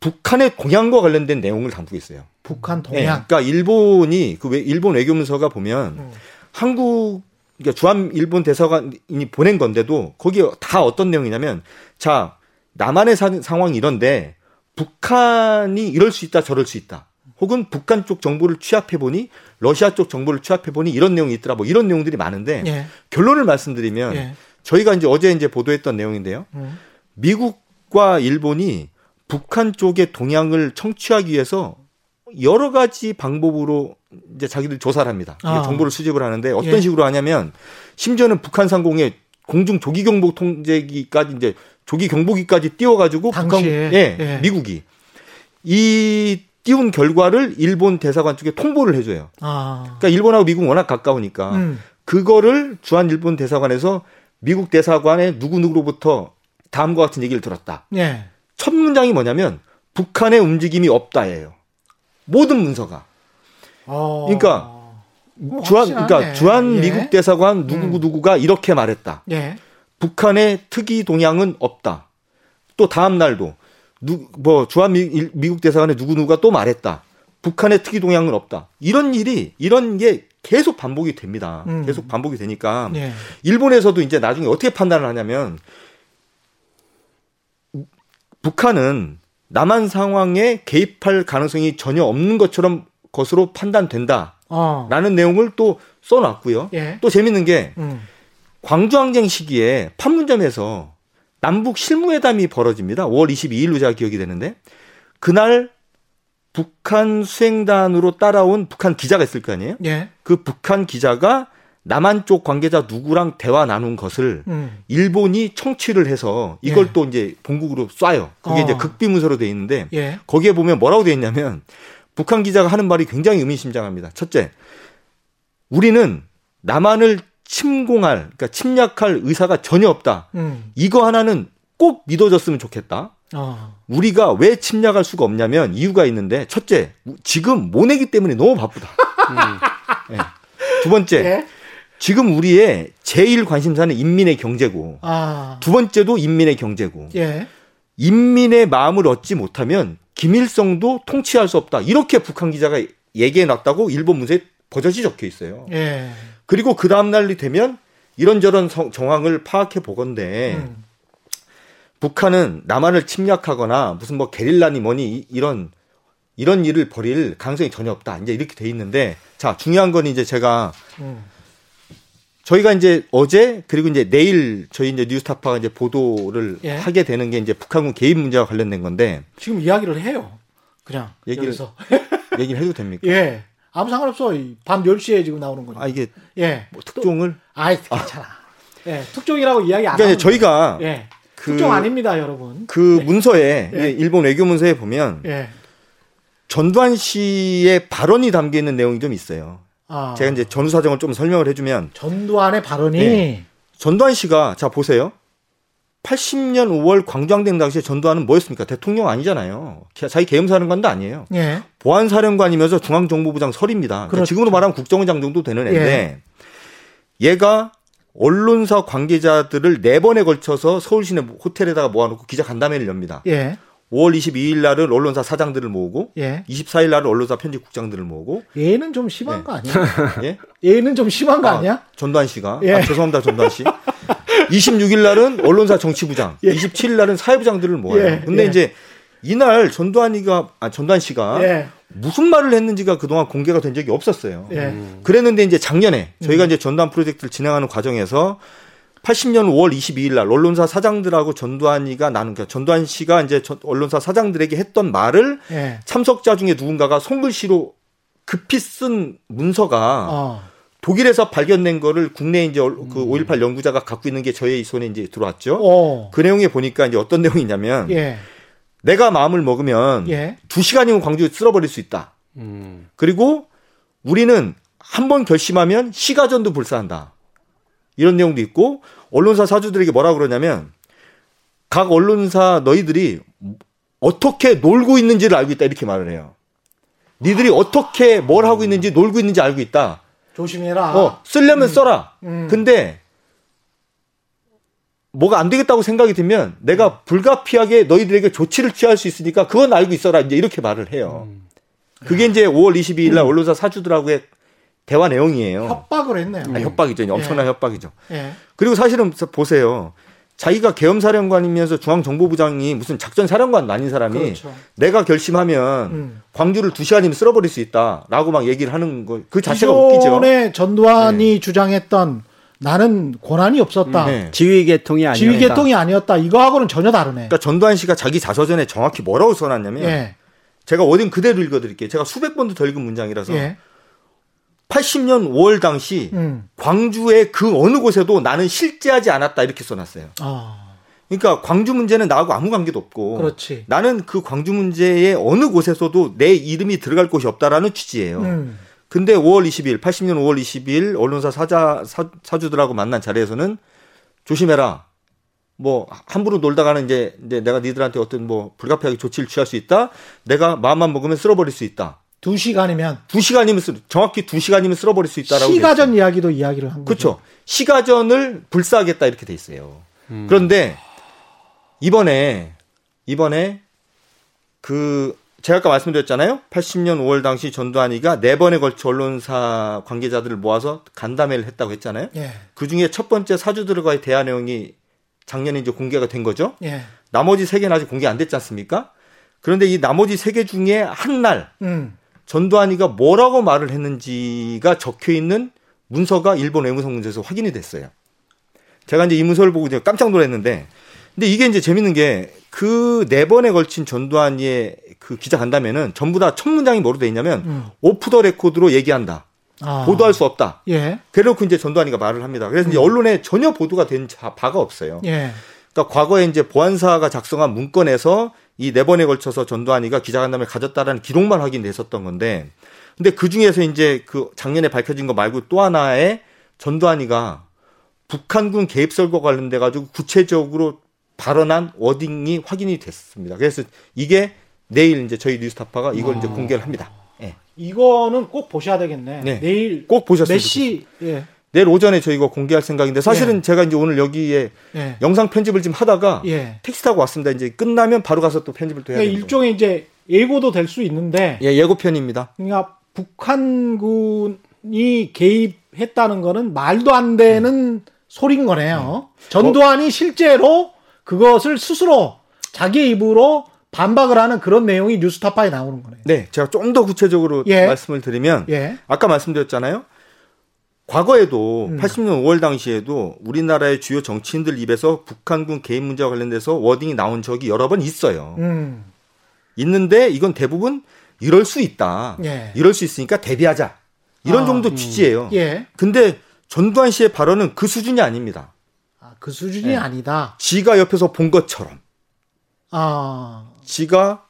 북한의 동향과 관련된 내용을 담고 있어요. 북한 동향. 네, 그러니까 일본이 그 일본 외교문서가 보면 음. 한국 그러니까 주한 일본 대사관이 보낸 건데도 거기에 다 어떤 내용이냐면 자 남한의 사, 상황이 이런데 북한이 이럴 수 있다 저럴 수 있다. 혹은 북한 쪽 정보를 취합해 보니 러시아 쪽 정보를 취합해 보니 이런 내용이 있더라. 뭐 이런 내용들이 많은데 예. 결론을 말씀드리면 예. 저희가 이제 어제 이제 보도했던 내용인데요. 음. 미국과 일본이 북한 쪽의 동향을 청취하기 위해서 여러 가지 방법으로 이제 자기들 조사를 합니다. 아. 정보를 수집을 하는데 어떤 예. 식으로 하냐면 심지어는 북한 상공에 공중 조기 경보 통제기까지 이제 조기 경보기까지 띄워가지고 북한 예, 예. 미국이 이 띄운 결과를 일본 대사관 쪽에 통보를 해줘요. 아. 그러니까 일본하고 미국 워낙 가까우니까 음. 그거를 주한 일본 대사관에서 미국 대사관의 누구 누구로부터 다음과 같은 얘기를 들었다. 예. 첫 문장이 뭐냐면 북한의 움직임이 없다예요. 모든 문서가. 어... 그러니까 뭐 주한 그러니까 주한 예. 미국 대사관 누구 음. 누구가 이렇게 말했다. 예. 북한의 특이 동향은 없다. 또 다음 날도 누, 뭐 주한 미, 미국 대사관의 누구 누구가 또 말했다. 북한의 특이 동향은 없다. 이런 일이 이런 게 계속 반복이 됩니다. 음. 계속 반복이 되니까 예. 일본에서도 이제 나중에 어떻게 판단을 하냐면 북한은 남한 상황에 개입할 가능성이 전혀 없는 것처럼 것으로 판단된다. 어. 라는 내용을 또 써놨고요. 예. 또 재밌는 게 음. 광주항쟁 시기에 판문점에서 남북 실무회담이 벌어집니다. 5월 22일로 제가 기억이 되는데 그날 북한 수행단으로 따라온 북한 기자가 있을 거 아니에요? 예. 그 북한 기자가 남한 쪽 관계자 누구랑 대화 나눈 것을 음. 일본이 청취를 해서 이걸 예. 또 이제 본국으로 쏴요. 그게 어. 이제 극비문서로 돼 있는데 예. 거기에 보면 뭐라고 돼 있냐면 북한 기자가 하는 말이 굉장히 의미심장합니다. 첫째, 우리는 남한을 침공할, 그러니까 침략할 의사가 전혀 없다. 음. 이거 하나는 꼭 믿어줬으면 좋겠다. 어. 우리가 왜 침략할 수가 없냐면 이유가 있는데 첫째, 지금 모내기 때문에 너무 바쁘다. 음. *laughs* 네. 두 번째, 예? 지금 우리의 제일 관심사는 인민의 경제고 아. 두 번째도 인민의 경제고 예. 인민의 마음을 얻지 못하면 김일성도 통치할 수 없다. 이렇게 북한 기자가 얘기해 놨다고 일본 문서에 버젓이 적혀 있어요. 예. 그리고 그 다음 날이 되면 이런저런 성, 정황을 파악해 보건데 음. 북한은 남한을 침략하거나 무슨 뭐 게릴라니 뭐니 이런 이런 일을 벌일 가능성이 전혀 없다. 이제 이렇게 돼 있는데 자 중요한 건 이제 제가 음. 저희가 이제 어제 그리고 이제 내일 저희 이제 뉴스타파가 이제 보도를 예. 하게 되는 게 이제 북한군 개입 문제와 관련된 건데 지금 이야기를 해요. 그냥 얘기를 여기서. *laughs* 얘기를 해도 됩니까? 예. 아무 상관없어. 밤 10시에 지금 나오는 거니까. 아, 이게 예. 뭐 특종을 아, 괜찮아. 아. 예. 특종이라고 이야기 안 그러니까 저희가 예. 그, 특종 아닙니다, 여러분. 그 예. 문서에 예. 일본 외교 문서에 보면 예. 전두환 씨의 발언이 담겨 있는 내용이 좀 있어요. 아. 제가 이제 전후 사정을 좀 설명을 해주면 전두환의 발언이 네. 전두환 씨가 자 보세요. 80년 5월 광주항쟁 당시에 전두환은 뭐였습니까? 대통령 아니잖아요. 자기 계엄사령관도 아니에요. 예. 보안사령관이면서 중앙정보부장 설입니다. 그러니까 그렇죠. 지금으로 말하면 국정원장 정도 되는 애인데 예. 얘가 언론사 관계자들을 네 번에 걸쳐서 서울시내 호텔에다가 모아놓고 기자 간담회를 엽니다. 예. 5월 22일 날은 언론사 사장들을 모으고 예. 24일 날은 언론사 편집국장들을 모으고 얘는 좀 심한 네. 거 아니야? *laughs* 예? 얘는 좀 심한 거 아, 아니야? 전두환 씨가 예. 아, 죄송합니다 전두환 씨. 26일 날은 언론사 정치부장, 예. 27일 날은 사회부장들을 모아요. 예. 근데 예. 이제 이날 전두환이가 아 전두환 씨가 예. 무슨 말을 했는지가 그동안 공개가 된 적이 없었어요. 음. 그랬는데 이제 작년에 저희가 음. 이제 전두환 프로젝트를 진행하는 과정에서 80년 5월 22일 날 언론사 사장들하고 전두환이가 나눈 그 전두환 씨가 이제 언론사 사장들에게 했던 말을 예. 참석자 중에 누군가가 손글씨로 급히 쓴 문서가 어. 독일에서 발견된 거를 국내 이제 그5.18 음. 연구자가 갖고 있는 게 저의 손에 이제 들어왔죠. 어. 그 내용에 보니까 이제 어떤 내용이냐면 예. 내가 마음을 먹으면 예. 2시간이면 광주 쓸어버릴 수 있다. 음. 그리고 우리는 한 번 결심하면 시가전도 불사한다. 이런 내용도 있고 언론사 사주들에게 뭐라 그러냐면 각 언론사 너희들이 어떻게 놀고 있는지를 알고 있다 이렇게 말을 해요. 니들이 어떻게 뭘 하고 있는지 놀고 있는지 알고 있다. 조심해라. 어, 쓰려면 음. 써라. 음. 근데 뭐가 안 되겠다고 생각이 들면 내가 불가피하게 너희들에게 조치를 취할 수 있으니까 그건 알고 있어라. 이제 이렇게 말을 해요. 음. 그게 이제 5월 22일 날 음. 언론사 사주들하고의 대화 내용이에요. 협박을 했네요. 아, 협박이죠. 엄청난 예. 협박이죠. 예. 그리고 사실은 보세요. 자기가 계엄사령관이면서 중앙정보부장이 무슨 작전사령관 아닌 사람이 그렇죠. 내가 결심하면 음. 광주를 두 시간이면 쓸어버릴 수 있다라고 막 얘기를 하는 거 그 자체가 웃기죠. 기존에 전두환이 네. 주장했던 나는 권한이 없었다. 네. 지휘 계통이 아니었다. 지휘 계통이 아니었다. 이거하고는 전혀 다르네. 그러니까 전두환 씨가 자기 자서전에 정확히 뭐라고 써놨냐면 예. 제가 어딘 그대로 읽어드릴게요. 제가 수백 번도 더 읽은 문장이라서 예. 80년 5월 당시 음. 광주의 그 어느 곳에도 나는 실제하지 않았다 이렇게 써놨어요. 아. 그러니까 광주 문제는 나하고 아무 관계도 없고 그렇지. 나는 그 광주 문제의 어느 곳에서도 내 이름이 들어갈 곳이 없다라는 취지예요. 음. 근데 5월 20일, 80년 5월 20일 언론사 사자 사, 사주들하고 만난 자리에서는 조심해라. 뭐 함부로 놀다가는 이제 이제 내가 니들한테 어떤 뭐 불가피하게 조치를 취할 수 있다. 내가 마음만 먹으면 쓸어버릴 수 있다. 두 시간이면 두 시간이면 쓰, 정확히 두 시간이면 쓸어버릴 수 있다라고 시가전 이야기도 이야기를 한 거죠. 그렇죠. 시가전을 불사하겠다 이렇게 돼 있어요. 음. 그런데 이번에 이번에 그 제가 아까 말씀드렸잖아요. 80년 5월 당시 전두환이가 네 번에 걸쳐 언론사 관계자들을 모아서 간담회를 했다고 했잖아요. 예. 그 중에 첫 번째 사주들과의 대화 내용이 작년에 이제 공개가 된 거죠. 예. 나머지 세 개는 아직 공개 안 됐지 않습니까? 그런데 이 나머지 세 개 중에 한 날, 음. 전두환이가 뭐라고 말을 했는지가 적혀 있는 문서가 일본 외무성 문서에서 확인이 됐어요. 제가 이제 이 문서를 보고 이제 깜짝 놀랐는데, 근데 이게 이제 재밌는 게 그 네 번에 걸친 전두환이의 그 기자 간담회는 전부 다 첫 문장이 뭐로 돼 있냐면 음. 오프 더 레코드로 얘기한다. 아. 보도할 수 없다. 예. 그래놓고 이제 전두환이가 말을 합니다. 그래서 음. 이제 언론에 전혀 보도가 된 바가 없어요. 예. 그러니까 과거에 이제 보안사가 작성한 문건에서 이 네 번에 걸쳐서 전두환이가 기자간담회 가졌다라는 기록만 확인됐었던 건데, 근데 그 중에서 이제 그 작년에 밝혀진 거 말고 또 하나의 전두환이가 북한군 개입 설과 관련돼 가지고 구체적으로 발언한 워딩이 확인이 됐습니다. 그래서 이게 내일 이제 저희 뉴스타파가 이걸 아. 이제 공개를 합니다. 예. 이거는 꼭 보셔야 되겠네. 네. 내일 꼭 보셨으면 몇 시? 예. 내일 오전에 저희가 공개할 생각인데 사실은 예. 제가 이제 오늘 여기에 예. 영상 편집을 좀 하다가 예. 택시 타고 왔습니다. 이제 끝나면 바로 가서 또 편집을 또 해야 돼요. 일종의 이제 예고도 될 수 있는데 예, 예고편입니다. 그러니까 북한군이 개입했다는 거는 말도 안 되는 음. 소린 거네요. 음. 전두환이 어? 실제로 그것을 스스로 자기 입으로 반박을 하는 그런 내용이 뉴스타파에 나오는 거네요. 네, 제가 좀 더 구체적으로 예. 말씀을 드리면 예. 아까 말씀드렸잖아요. 과거에도 음. 80년 5월 당시에도 우리나라의 주요 정치인들 입에서 북한군 개입 문제와 관련돼서 워딩이 나온 적이 여러 번 있어요. 음. 있는데 이건 대부분 이럴 수 있다. 예. 이럴 수 있으니까 대비하자. 이런 아, 정도 음. 취지예요. 예. 근데 전두환 씨의 발언은 그 수준이 아닙니다. 아, 그 수준이 예. 아니다. 지가 옆에서 본 것처럼. 아. 지가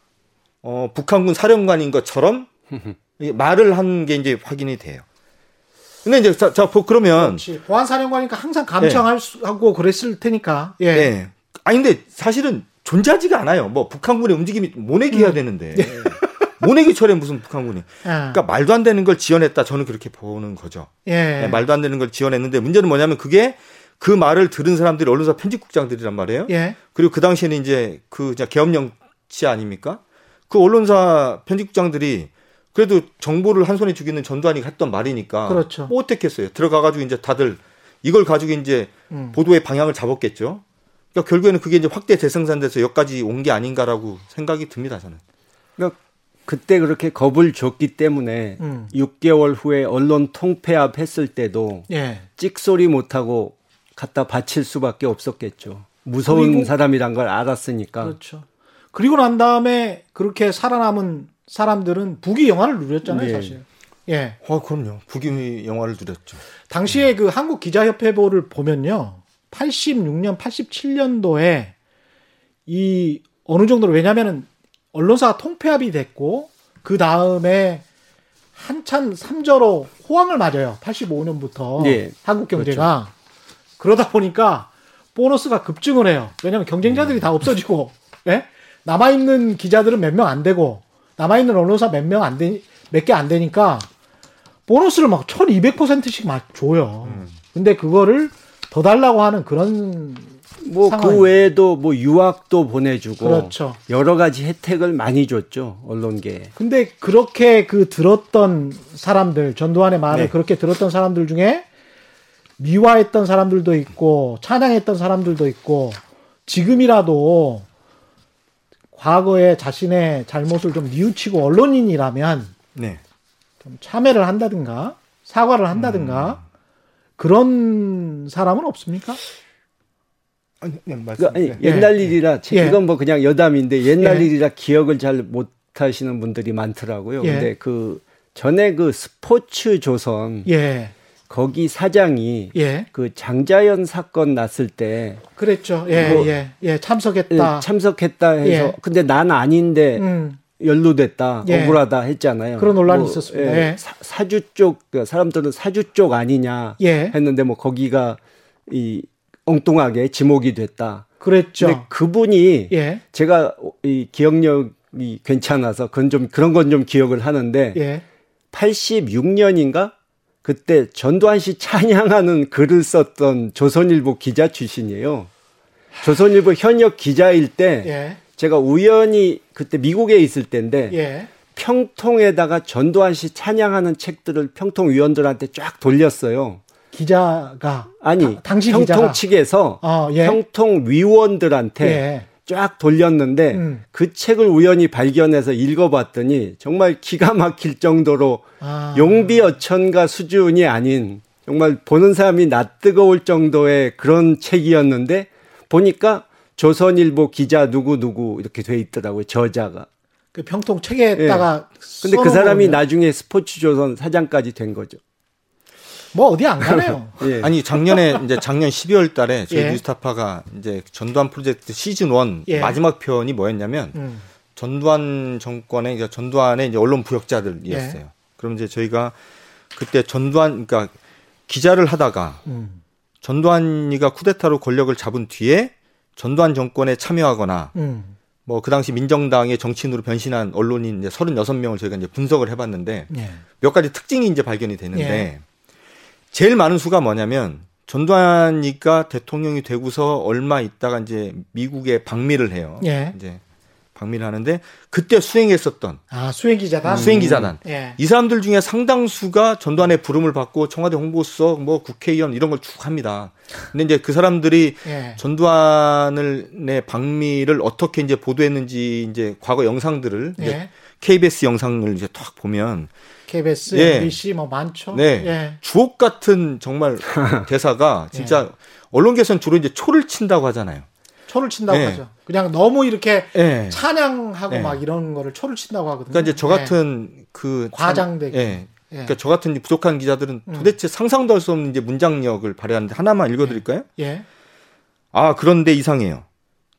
어, 북한군 사령관인 것처럼 *laughs* 말을 한 게 이제 확인이 돼요. 근데 이제 자, 자 그러면 보안 사령관이니까 항상 감청하고 네. 그랬을 테니까. 예. 네. 아니 근데 사실은 존재하지가 않아요. 뭐 북한군의 움직임이 모내기 해야 음. 되는데. 예. *laughs* 모내기 철에 무슨 북한군이. 예. 그러니까 말도 안 되는 걸 지원했다. 저는 그렇게 보는 거죠. 예. 네, 말도 안 되는 걸 지원했는데 문제는 뭐냐면 그게 그 말을 들은 사람들이 언론사 편집국장들이란 말이에요. 예. 그리고 그 당시에는 이제 그 계엄령치 아닙니까? 그 언론사 편집국장들이 그래도 정보를 한 손에 쥐기는 전두환이 했던 말이니까 그렇죠. 뭐 어떻겠어요. 들어가가지고 이제 다들 이걸 가지고 이제 음. 보도의 방향을 잡았겠죠. 그러니까 결국에는 그게 이제 확대 재생산돼서 여기까지 온 게 아닌가라고 생각이 듭니다. 저는. 그러니까 그때 그렇게 겁을 줬기 때문에 음. 6개월 후에 언론 통폐합 했을 때도 예. 찍소리 못하고 갖다 바칠 수밖에 없었겠죠. 무서운 사람이란 걸 알았으니까. 그렇죠. 그리고 난 다음에 그렇게 살아남은 사람들은 북이 영화를 누렸잖아요, 네. 사실. 예. 아, 그럼요. 북이 영화를 누렸죠. 당시에 그 한국 기자협회보를 보면요. 86년, 87년도에 이 어느 정도로 왜냐면은 언론사가 통폐합이 됐고 그 다음에 한참 삼저로 호황을 맞아요. 85년부터 네. 한국 경제가 그렇죠. 그러다 보니까 보너스가 급증을 해요. 왜냐하면 경쟁자들이 음. 다 없어지고 예? 남아 있는 기자들은 몇 명 안 되고 남아있는 언론사 몇 명 안 되, 몇 개 안 되니까 보너스를 막 1200%씩 막 줘요. 음. 근데 그거를 더 달라고 하는 그런 뭐그 외에도 뭐 유학도 보내주고 그렇죠. 여러 가지 혜택을 많이 줬죠 언론계. 근데 그렇게 그 들었던 사람들 전두환의 말을 네. 그렇게 들었던 사람들 중에 미화했던 사람들도 있고 찬양했던 사람들도 있고 지금이라도 과거에 자신의 잘못을 좀 뉘우치고 언론인이라면 네. 좀 참회를 한다든가 사과를 한다든가 음. 그런 사람은 없습니까? 아니. 그러니까, 아니, 옛날 예. 일이라 예. 이건 뭐 그냥 여담인데 옛날 예. 일이라 기억을 잘 못 하시는 분들이 많더라고요. 예. 근데 그 전에 그 스포츠 조선 예. 거기 사장이 예. 그 장자연 사건 났을 때 그랬죠. 예, 뭐, 예, 예, 참석했다. 예, 참석했다 해서 예. 근데 난 아닌데 음. 연루됐다, 예. 억울하다 했잖아요. 그런 논란이 뭐, 있었습니다. 예. 사, 주쪽 그러니까 사람들은 사주 쪽 아니냐 예. 했는데 뭐 거기가 이 엉뚱하게 지목이 됐다. 그랬죠. 근데 그분이 예. 제가 이 기억력이 괜찮아서 그건 좀 그런 건 좀 기억을 하는데 86년인가 그때 전두환 씨 찬양하는 글을 썼던 조선일보 기자 출신이에요. 조선일보 현역 기자일 때 예. 제가 우연히 그때 미국에 있을 때인데 예. 평통에다가 전두환 씨 찬양하는 책들을 평통 위원들한테 쫙 돌렸어요. 기자가 아니 다, 당시 평통 기자가. 측에서 어, 예. 평통 위원들한테 예. 쫙 돌렸는데 음. 그 책을 우연히 발견해서 읽어봤더니 정말 기가 막힐 정도로 아. 용비 어천가 수준이 아닌 정말 보는 사람이 낯뜨거울 정도의 그런 책이었는데 보니까 조선일보 기자 누구 누구 이렇게 돼 있더라고요 저자가. 그 평통 책에다가. 예. 근데 그 사람이 나중에 스포츠조선 사장까지 된 거죠. 뭐 어디 안 가네요. *laughs* 예. 아니 작년에 이제 작년 12월 달에 저희 예. 뉴스타파가 이제 전두환 프로젝트 시즌 1 예. 마지막 편이 뭐였냐면 음. 전두환 정권의 이제 전두환의 이제 언론 부역자들이었어요. 예. 그럼 이제 저희가 그때 전두환 그러니까 기자를 하다가 음. 전두환이가 쿠데타로 권력을 잡은 뒤에 전두환 정권에 참여하거나 음. 뭐그 당시 민정당의 정치인으로 변신한 언론인 이제 36명을 저희가 이제 분석을 해봤는데 예. 몇 가지 특징이 이제 발견이 되는데 예. 제일 많은 수가 뭐냐면 전두환이가 대통령이 되고서 얼마 있다가 이제 미국에 방미를 해요. 예. 이제 방미를 하는데 그때 수행했었던 아 수행 기자단 수행 기자단 음. 예. 이 사람들 중에 상당수가 전두환의 부름을 받고 청와대 홍보수석 뭐 국회의원 이런 걸 쭉 합니다. 근데 이제 그 사람들이 예. 전두환을 내 방미를 어떻게 이제 보도했는지 이제 과거 영상들을 예. 이제 KBS 영상을 이제 탁 보면 KBS, 예. MBC 뭐 많죠. 네. 예. 주옥 같은 정말 대사가 *laughs* 진짜 예. 언론계에서는 주로 이제 초를 친다고 하잖아요. 초를 친다고 예. 하죠. 그냥 너무 이렇게 예. 찬양하고 예. 막 이런 거를 초를 친다고 하거든요. 그러니까 이제 저 같은 그 과장되게. 예. 그러니까 저 같은 부족한 기자들은 음. 도대체 상상도 할 수 없는 이제 문장력을 발휘하는데 하나만 읽어드릴까요? 예. 아 그런데 이상해요.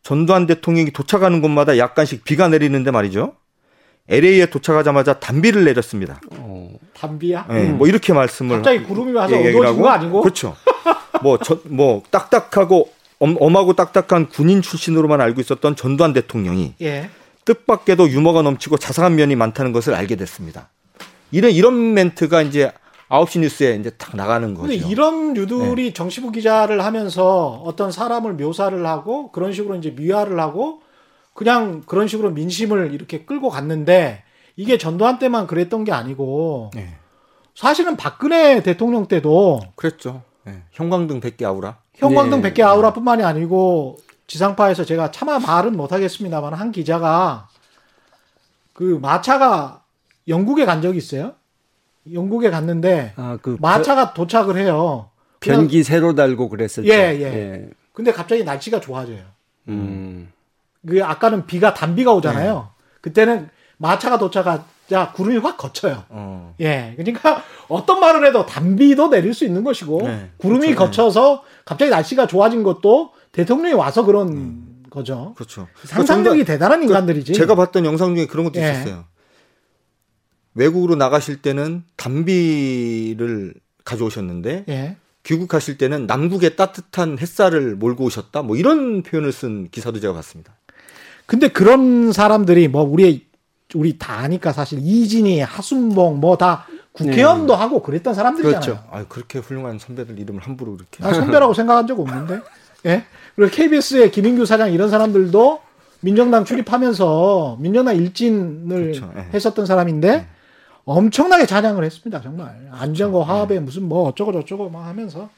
전두환 대통령이 도착하는 곳마다 약간씩 비가 내리는데 말이죠. LA에 도착하자마자 단비를 내렸습니다. 어, 단비야? 네, 음. 뭐 이렇게 말씀을 갑자기 구름이 와서 어두워진 거 아니고? 그렇죠. 뭐, 저, 뭐 딱딱하고 엄, 엄하고 딱딱한 군인 출신으로만 알고 있었던 전두환 대통령이 예. 뜻밖에도 유머가 넘치고 자상한 면이 많다는 것을 알게 됐습니다. 이런 이런 멘트가 이제 9시 뉴스에 이제 딱 나가는 거죠. 근데 이런 유들이 네. 정치부 기자를 하면서 어떤 사람을 묘사를 하고 그런 식으로 이제 미화를 하고 그냥 그런 식으로 민심을 이렇게 끌고 갔는데 이게 전두환 때만 그랬던 게 아니고 네. 사실은 박근혜 대통령 때도 그랬죠. 네. 형광등 100개 아우라. 형광등 네. 100개 아우라뿐만이 아니고 지상파에서 제가 차마 말은 못 하겠습니다만 한 기자가 그 마차가 영국에 간 적이 있어요. 영국에 갔는데 아, 그 마차가 도착을 해요. 변기 새로 달고 그랬을 때. 예, 예. 예. 근데 갑자기 날씨가 좋아져요. 음. 그 아까는 비가 단비가 오잖아요. 네. 그때는 마차가 도착하자 구름이 확 거쳐요. 어. 예. 그러니까 어떤 말을 해도 단비도 내릴 수 있는 것이고 네. 구름이 그렇죠. 거쳐서 갑자기 날씨가 좋아진 것도 대통령이 와서 그런 음. 거죠. 그렇죠. 상상력이 그러니까 대단한 인간들이지. 제가 봤던 영상 중에 그런 것도 예. 있었어요. 외국으로 나가실 때는 단비를 가져오셨는데 예. 귀국하실 때는 남국의 따뜻한 햇살을 몰고 오셨다. 뭐 이런 표현을 쓴 기사도 제가 봤습니다. 근데 그런 사람들이 뭐 우리 우리 다 아니까 사실 이진희, 하순봉 뭐 다 국회의원도 네. 하고 그랬던 사람들이잖아요. 그렇죠. 아 그렇게 훌륭한 선배들 이름을 함부로 그렇게. 아, 선배라고 생각한 적 없는데. *laughs* 예. 그리고 KBS의 김인규 사장 이런 사람들도 민정당 출입하면서 민정당 일진을 그렇죠. 예. 했었던 사람인데 예. 엄청나게 찬양을 했습니다. 정말 안전과 화합에 무슨 뭐 어쩌고 저쩌고 막 하면서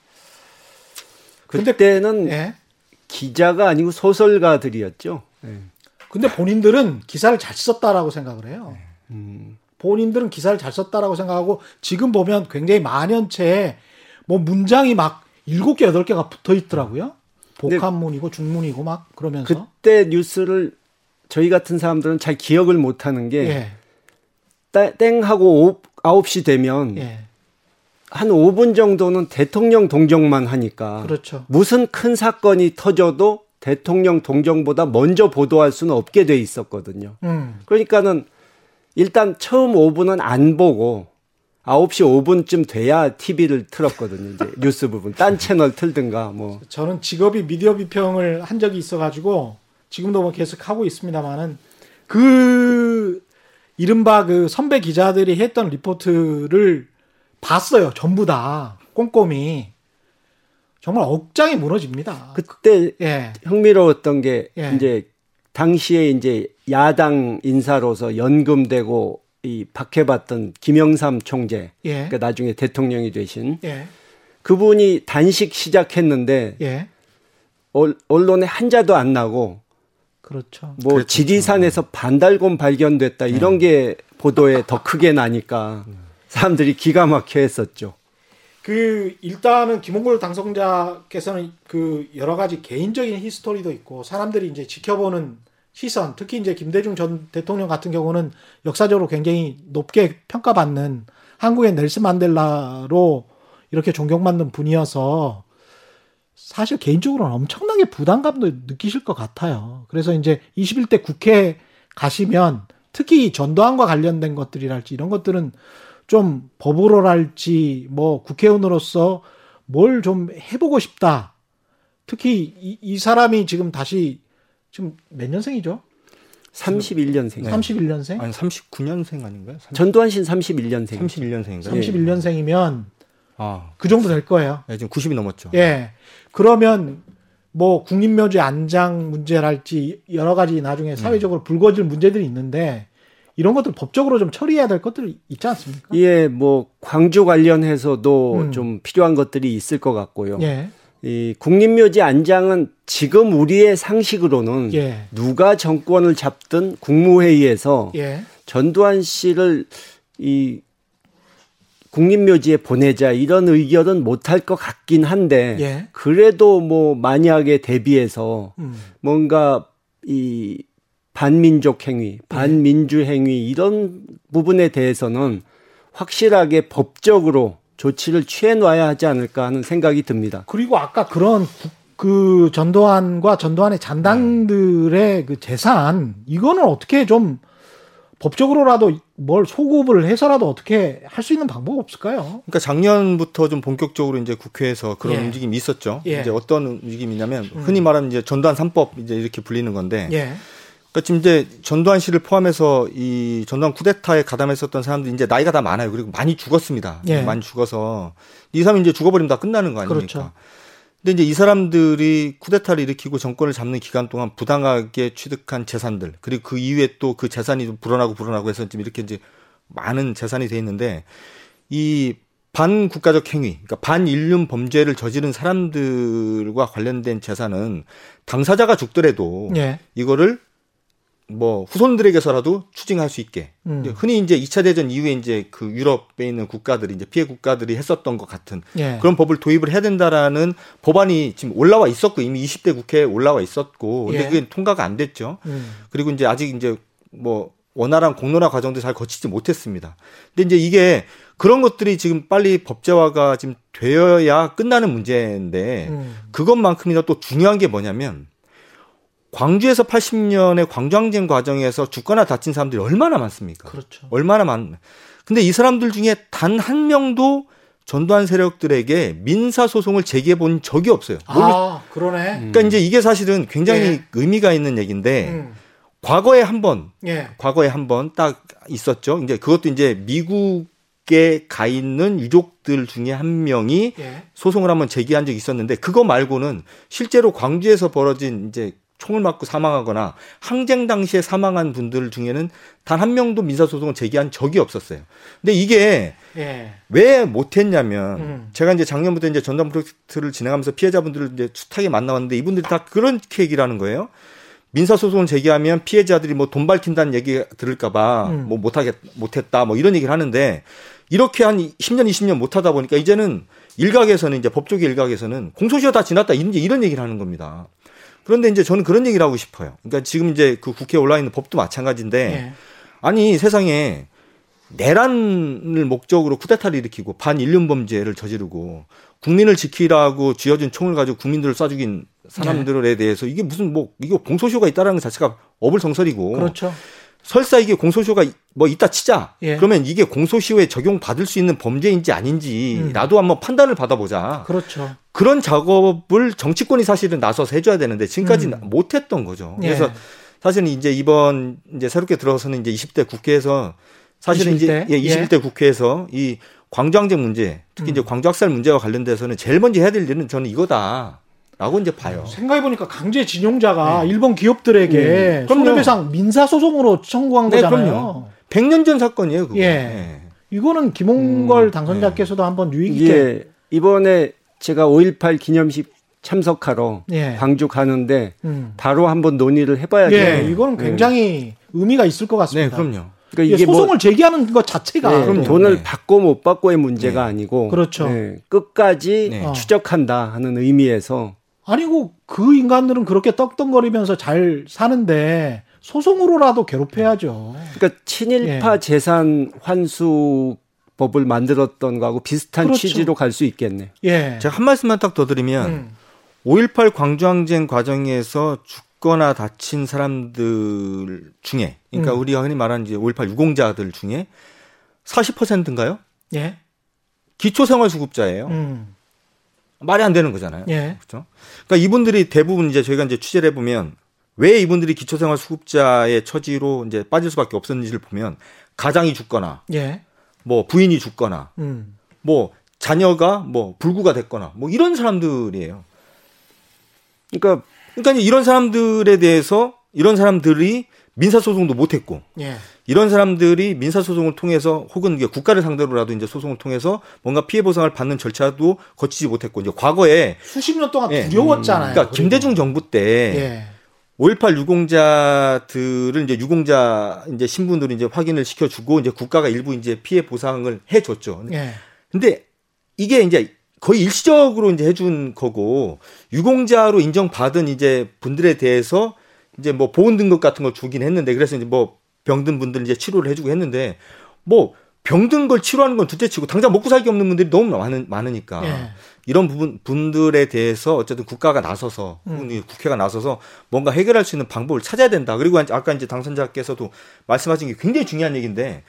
그때는 예. 기자가 아니고 소설가들이었죠. 예. 근데 본인들은 기사를 잘 썼다라고 생각을 해요. 음. 본인들은 기사를 잘 썼다라고 생각하고 지금 보면 굉장히 만연체에 뭐 문장이 막 일곱 개 여덟 개가 붙어 있더라고요. 복합문이고 중문이고 막 그러면서 그때 뉴스를 저희 같은 사람들은 잘 기억을 못 하는 게 예. 땡 하고 9시 되면 예. 한 5분 정도는 대통령 동정만 하니까 그렇죠. 무슨 큰 사건이 터져도 대통령 동정보다 먼저 보도할 수는 없게 돼 있었거든요. 음. 그러니까는 일단 처음 5분은 안 보고 9시 5분쯤 돼야 TV를 틀었거든요. 이제 *laughs* 뉴스 부분. 딴 채널 틀든가 뭐. 저는 직업이 미디어 비평을 한 적이 있어 가지고 지금도 뭐 계속 하고 있습니다만은 그 이른바 그 선배 기자들이 했던 리포트를 봤어요. 전부 다 꼼꼼히. 정말 억장이 무너집니다. 그때 예. 흥미로웠던 게 예. 이제 당시에 이제 야당 인사로서 연금되고 이 박해봤던 김영삼 총재, 예. 그러니까 나중에 대통령이 되신 예. 그분이 단식 시작했는데 예. 언론에 한자도 안 나고 그렇죠. 뭐 그렇죠. 지리산에서 반달곰 발견됐다 이런 예. 게 보도에 더 크게 나니까 사람들이 기가 막혀 했었죠. 그 일단은 김홍걸 당선자께서는 그 여러 가지 개인적인 히스토리도 있고 사람들이 이제 지켜보는 시선, 특히 이제 김대중 전 대통령 같은 경우는 역사적으로 굉장히 높게 평가받는 한국의 넬슨 만델라로 이렇게 존경받는 분이어서 사실 개인적으로는 엄청나게 부담감도 느끼실 것 같아요. 그래서 이제 21대 국회 가시면 특히 전두환과 관련된 것들이랄지 이런 것들은 좀 법으로랄지 뭐 국회의원으로서 뭘 좀 해보고 싶다. 특히 이, 이 사람이 지금 다시 지금 몇 년생이죠? 31년생. 네. 31년생? 아니 39년생 아닌가요? 30... 전두환 씨는 31년생. 31년생인가요? 31년생이면 아. 그 정도 될 거예요. 네, 지금 90이 넘었죠. 예. 그러면 뭐 국립묘지 안장 문제랄지 여러 가지 나중에 사회적으로 불거질 문제들이 있는데 이런 것들 법적으로 좀 처리해야 될 것들 있지 않습니까? 예, 뭐 광주 관련해서도 음. 좀 필요한 것들이 있을 것 같고요. 예. 이 국립묘지 안장은 지금 우리의 상식으로는 예. 누가 정권을 잡든 국무회의에서 예. 전두환 씨를 이 국립묘지에 보내자 이런 의견은 못할 것 같긴 한데 예. 그래도 뭐 만약에 대비해서 음. 뭔가 이 반민족 행위, 반민주 행위 이런 부분에 대해서는 확실하게 법적으로 조치를 취해 놔야 하지 않을까 하는 생각이 듭니다. 그리고 아까 그런 그 전두환과 전두환의 잔당들의 그 재산 이거는 어떻게 좀 법적으로라도 뭘 소급을 해서라도 어떻게 할 수 있는 방법 없을까요? 그러니까 작년부터 좀 본격적으로 이제 국회에서 그런 예. 움직임이 있었죠. 예. 이제 어떤 움직임이냐면 흔히 말하는 이제 전두환 3법 이제 이렇게 불리는 건데 예. 그러니까 지금 이제 전두환 씨를 포함해서 이 전두환 쿠데타에 가담했었던 사람들이 이제 나이가 다 많아요. 그리고 많이 죽었습니다. 예. 많이 죽어서 이 사람이 이제 죽어버리면 다 끝나는 거 아닙니까? 그렇죠. 근데 이제 이 사람들이 쿠데타를 일으키고 정권을 잡는 기간 동안 부당하게 취득한 재산들 그리고 그 이후에 또 그 재산이 좀 불어나고 불어나고 해서 지금 이렇게 이제 많은 재산이 돼 있는데 이 반국가적 행위, 그러니까 반인륜 범죄를 저지른 사람들과 관련된 재산은 당사자가 죽더라도 예. 이거를 뭐 후손들에게서라도 추징할 수 있게 음. 흔히 이제 2차 대전 이후에 이제 그 유럽에 있는 국가들이 이제 피해 국가들이 했었던 것 같은 예. 그런 법을 도입을 해야 된다라는 법안이 지금 올라와 있었고 이미 20대 국회에 올라와 있었고 근데 예. 그게 통과가 안 됐죠. 음. 그리고 이제 아직 이제 뭐 원활한 공론화 과정도 잘 거치지 못했습니다. 근데 이제 이게 그런 것들이 지금 빨리 법제화가 지금 되어야 끝나는 문제인데 음. 그것만큼이나 또 중요한 게 뭐냐면 광주에서 80년의 광주항쟁 과정에서 죽거나 다친 사람들이 얼마나 많습니까? 그렇죠. 얼마나 많. 근데 이 사람들 중에 단 한 명도 전두환 세력들에게 민사 소송을 제기해 본 적이 없어요. 아, 그러네. 그러니까 음. 이제 이게 사실은 굉장히 예. 의미가 있는 얘기인데 음. 과거에 한 번, 예. 과거에 한 번 딱 있었죠. 이제 그것도 이제 미국에 가 있는 유족들 중에 한 명이 예. 소송을 한번 제기한 적이 있었는데 그거 말고는 실제로 광주에서 벌어진 이제 총을 맞고 사망하거나 항쟁 당시에 사망한 분들 중에는 단 한 명도 민사소송을 제기한 적이 없었어요. 근데 이게 예. 왜 못했냐면 음. 제가 이제 작년부터 이제 전담 프로젝트를 진행하면서 피해자분들을 이제 숱하게 만나왔는데 이분들이 다 얘기를 하는 거예요. 민사소송을 제기하면 피해자들이 뭐 돈 밝힌다는 얘기 들을까봐 음. 뭐 못하겠, 못했다 뭐 이런 얘기를 하는데 이렇게 한 10년, 20년 못하다 보니까 이제는 일각에서는 이제 법조계 일각에서는 공소시효 다 지났다 이제 이런 얘기를 하는 겁니다. 그런데 이제 저는 그런 얘기를 하고 싶어요. 그러니까 지금 이제 그 국회에 올라 있는 법도 마찬가지인데 네. 아니 세상에 내란을 목적으로 쿠데타를 일으키고 반인륜 범죄를 저지르고 국민을 지키라고 쥐어진 총을 가지고 국민들을 쏴 죽인 사람들에 네. 대해서 이게 무슨 뭐 이거 공소시효가 있다라는 것 자체가 어불성설이고 그렇죠. 설사 이게 공소시효가 뭐 있다 치자. 예. 그러면 이게 공소시효에 적용받을 수 있는 범죄인지 아닌지라도 음. 한번 판단을 받아보자. 그렇죠. 그런 작업을 정치권이 사실은 나서서 해줘야 되는데 지금까지 음. 못했던 거죠. 예. 그래서 사실은 이제 이번 이제 새롭게 들어서는 이제 20대 국회에서 사실은 21대? 이제 예, 21대 예. 국회에서 이 광주항쟁 문제, 특히 음. 이제 광주학살 문제와 관련돼서는 제일 먼저 해야 될 일은 저는 이거다. 라고 이제 봐요. 생각해보니까 강제징용자가 네. 일본 기업들에게 네. 손해배상 민사소송으로 청구한 네, 거잖아요. 100년 전 사건이에요, 그거. 예. 네. 이거는 김홍걸 음, 당선자께서도 네. 한번 유익 있게. 예. 이번에 제가 5.18 기념식 참석하러 예. 광주 가는데 음. 바로 한번 논의를 해봐야죠. 예, 이거는 굉장히 의미가 있을 것 같습니다. 네, 그럼요. 그러니까 이게 소송을 뭐, 제기하는 것 자체가 네, 돈을 네. 받고 못 받고의 문제가 네. 아니고 그렇죠. 끝까지 네. 추적한다 하는 의미에서 아니고 그 인간들은 그렇게 떡떡거리면서 잘 사는데 소송으로라도 괴롭혀야죠. 그러니까 친일파 예. 재산 환수 법을 만들었던 거하고 비슷한 그렇죠. 취지로 갈 수 있겠네요. 예. 제가 한 말씀만 딱 더 드리면 음. 5.18 광주항쟁 과정에서 죽거나 다친 사람들 중에 그러니까 음. 우리가 흔히 말하는 이제 5.18 유공자들 중에 40%인가요? 예. 기초생활수급자예요. 음. 말이 안 되는 거잖아요. 예. 그렇죠? 그러니까 이분들이 대부분 이제 저희가 이제 취재를 해보면 왜 이분들이 기초생활 수급자의 처지로 이제 빠질 수밖에 없었는지를 보면 가장이 죽거나, 예. 뭐 부인이 죽거나, 음. 뭐 자녀가 뭐 불구가 됐거나, 뭐 이런 사람들이에요. 그러니까 그러니까 이런 사람들에 대해서 이런 사람들이 민사 소송도 못 했고 예. 이런 사람들이 민사소송을 통해서 혹은 국가를 상대로라도 이제 소송을 통해서 뭔가 피해 보상을 받는 절차도 거치지 못했고 이제 과거에 수십 년 동안 예. 두려웠잖아요. 그러니까 김대중 정부 때 예. 5.18 유공자들을 이제 유공자 이제 신분들을 이제 확인을 시켜주고 이제 국가가 일부 이제 피해 보상을 해줬죠. 예. 근데 이게 이제 거의 일시적으로 이제 해준 거고 유공자로 인정받은 이제 분들에 대해서 이제 뭐 보온 등급 같은 걸 주긴 했는데 그래서 이제 뭐 병든 분들 이제 치료를 해주고 했는데 뭐 병든 걸 치료하는 건 둘째치고 당장 먹고 살기 없는 분들이 너무 많은 많으니까 예. 이런 부분 분들에 대해서 어쨌든 국가가 나서서 음. 국회가 나서서 뭔가 해결할 수 있는 방법을 찾아야 된다. 그리고 아까 이제 당선자께서도 말씀하신 게 굉장히 중요한 얘기인데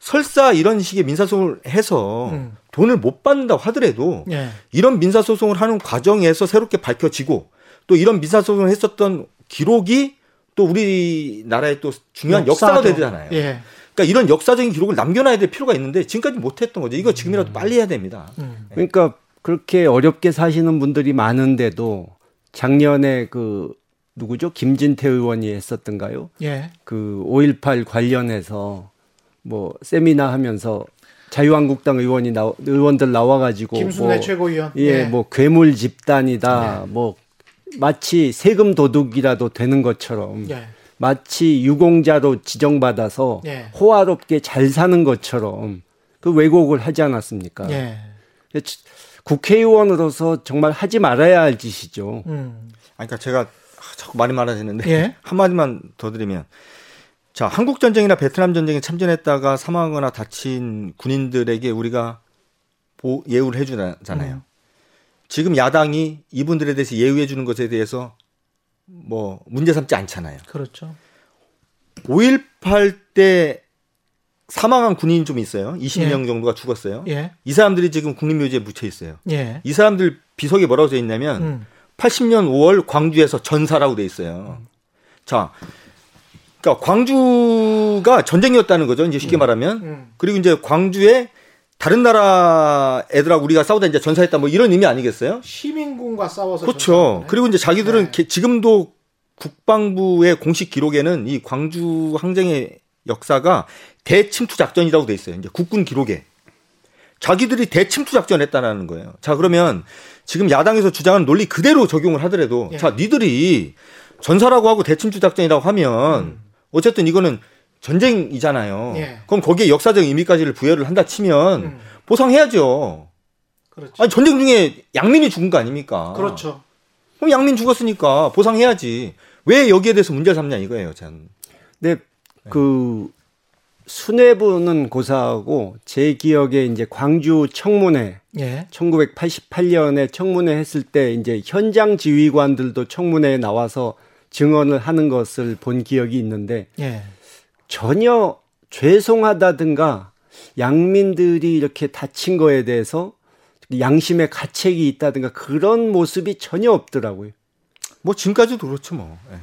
설사 이런 식의 민사소송을 해서 음. 돈을 못 받는다 하더라도 예. 이런 민사소송을 하는 과정에서 새롭게 밝혀지고 또 이런 민사소송을 했었던 기록이 또 우리나라의 또 중요한 역사가 되잖아요. 예. 그러니까 이런 역사적인 기록을 남겨놔야 될 필요가 있는데 지금까지 못했던 거죠. 이거 지금이라도 음. 빨리 해야 됩니다. 음. 네. 그러니까 그렇게 어렵게 사시는 분들이 많은데도 작년에 그 누구죠? 김진태 의원이 했었던가요? 예. 그 5.18 관련해서 뭐 세미나 하면서 자유한국당 의원이 나 의원들 나와가지고 김순애 뭐, 최고위원 예, 예, 뭐 괴물 집단이다, 예. 뭐 마치 세금 도둑이라도 되는 것처럼 예. 마치 유공자로 지정받아서 예. 호화롭게 잘 사는 것처럼 그 왜곡을 하지 않았습니까? 예. 국회의원으로서 정말 하지 말아야 할 짓이죠. 음. 그러니까 제가 자꾸 말이 많아지는데 예. *laughs* 한마디만 더 드리면 자 한국 전쟁이나 베트남 전쟁에 참전했다가 사망하거나 다친 군인들에게 우리가 보, 예우를 해주잖아요. 음. 지금 야당이 이분들에 대해서 예우해 주는 것에 대해서 뭐 문제 삼지 않잖아요. 그렇죠. 5.18 때 사망한 군인이 좀 있어요. 20명 예. 정도가 죽었어요. 예. 이 사람들이 지금 국립묘지에 묻혀 있어요. 예. 이 사람들 비석에 뭐라고 써 있냐면 음. 80년 5월 광주에서 전사라고 돼 있어요. 자, 그러니까 광주가 전쟁이었다는 거죠. 이제 쉽게 음. 말하면. 음. 그리고 이제 광주에 다른 나라 애들하고 우리가 싸우다 이제 전사했다 뭐 이런 의미 아니겠어요? 시민군과 싸워서 그렇죠. 그리고 이제 자기들은 네. 지금도 국방부의 공식 기록에는 이 광주 항쟁의 역사가 대침투 작전이라고 돼 있어요. 이제 국군 기록에. 자기들이 대침투 작전을 했다라는 거예요. 자, 그러면 지금 야당에서 주장하는 논리 그대로 적용을 하더라도 예. 자, 니들이 전사라고 하고 대침투 작전이라고 하면 음. 어쨌든 이거는 전쟁이잖아요. 예. 그럼 거기에 역사적 의미까지를 부여를 한다 치면 음. 보상해야죠. 그렇죠. 아니 전쟁 중에 양민이 죽은 거 아닙니까? 그렇죠. 그럼 양민 죽었으니까 보상해야지. 왜 여기에 대해서 문제를 삼냐 이거예요, 저는. 네, 그 수뇌부는 고사하고 제 기억에 이제 광주 청문회 예. 1988년에 청문회 했을 때 이제 현장 지휘관들도 청문회에 나와서 증언을 하는 것을 본 기억이 있는데 예. 전혀 죄송하다든가 양민들이 이렇게 다친 거에 대해서 양심의 가책이 있다든가 그런 모습이 전혀 없더라고요. 뭐 지금까지도 그렇죠 뭐. 예.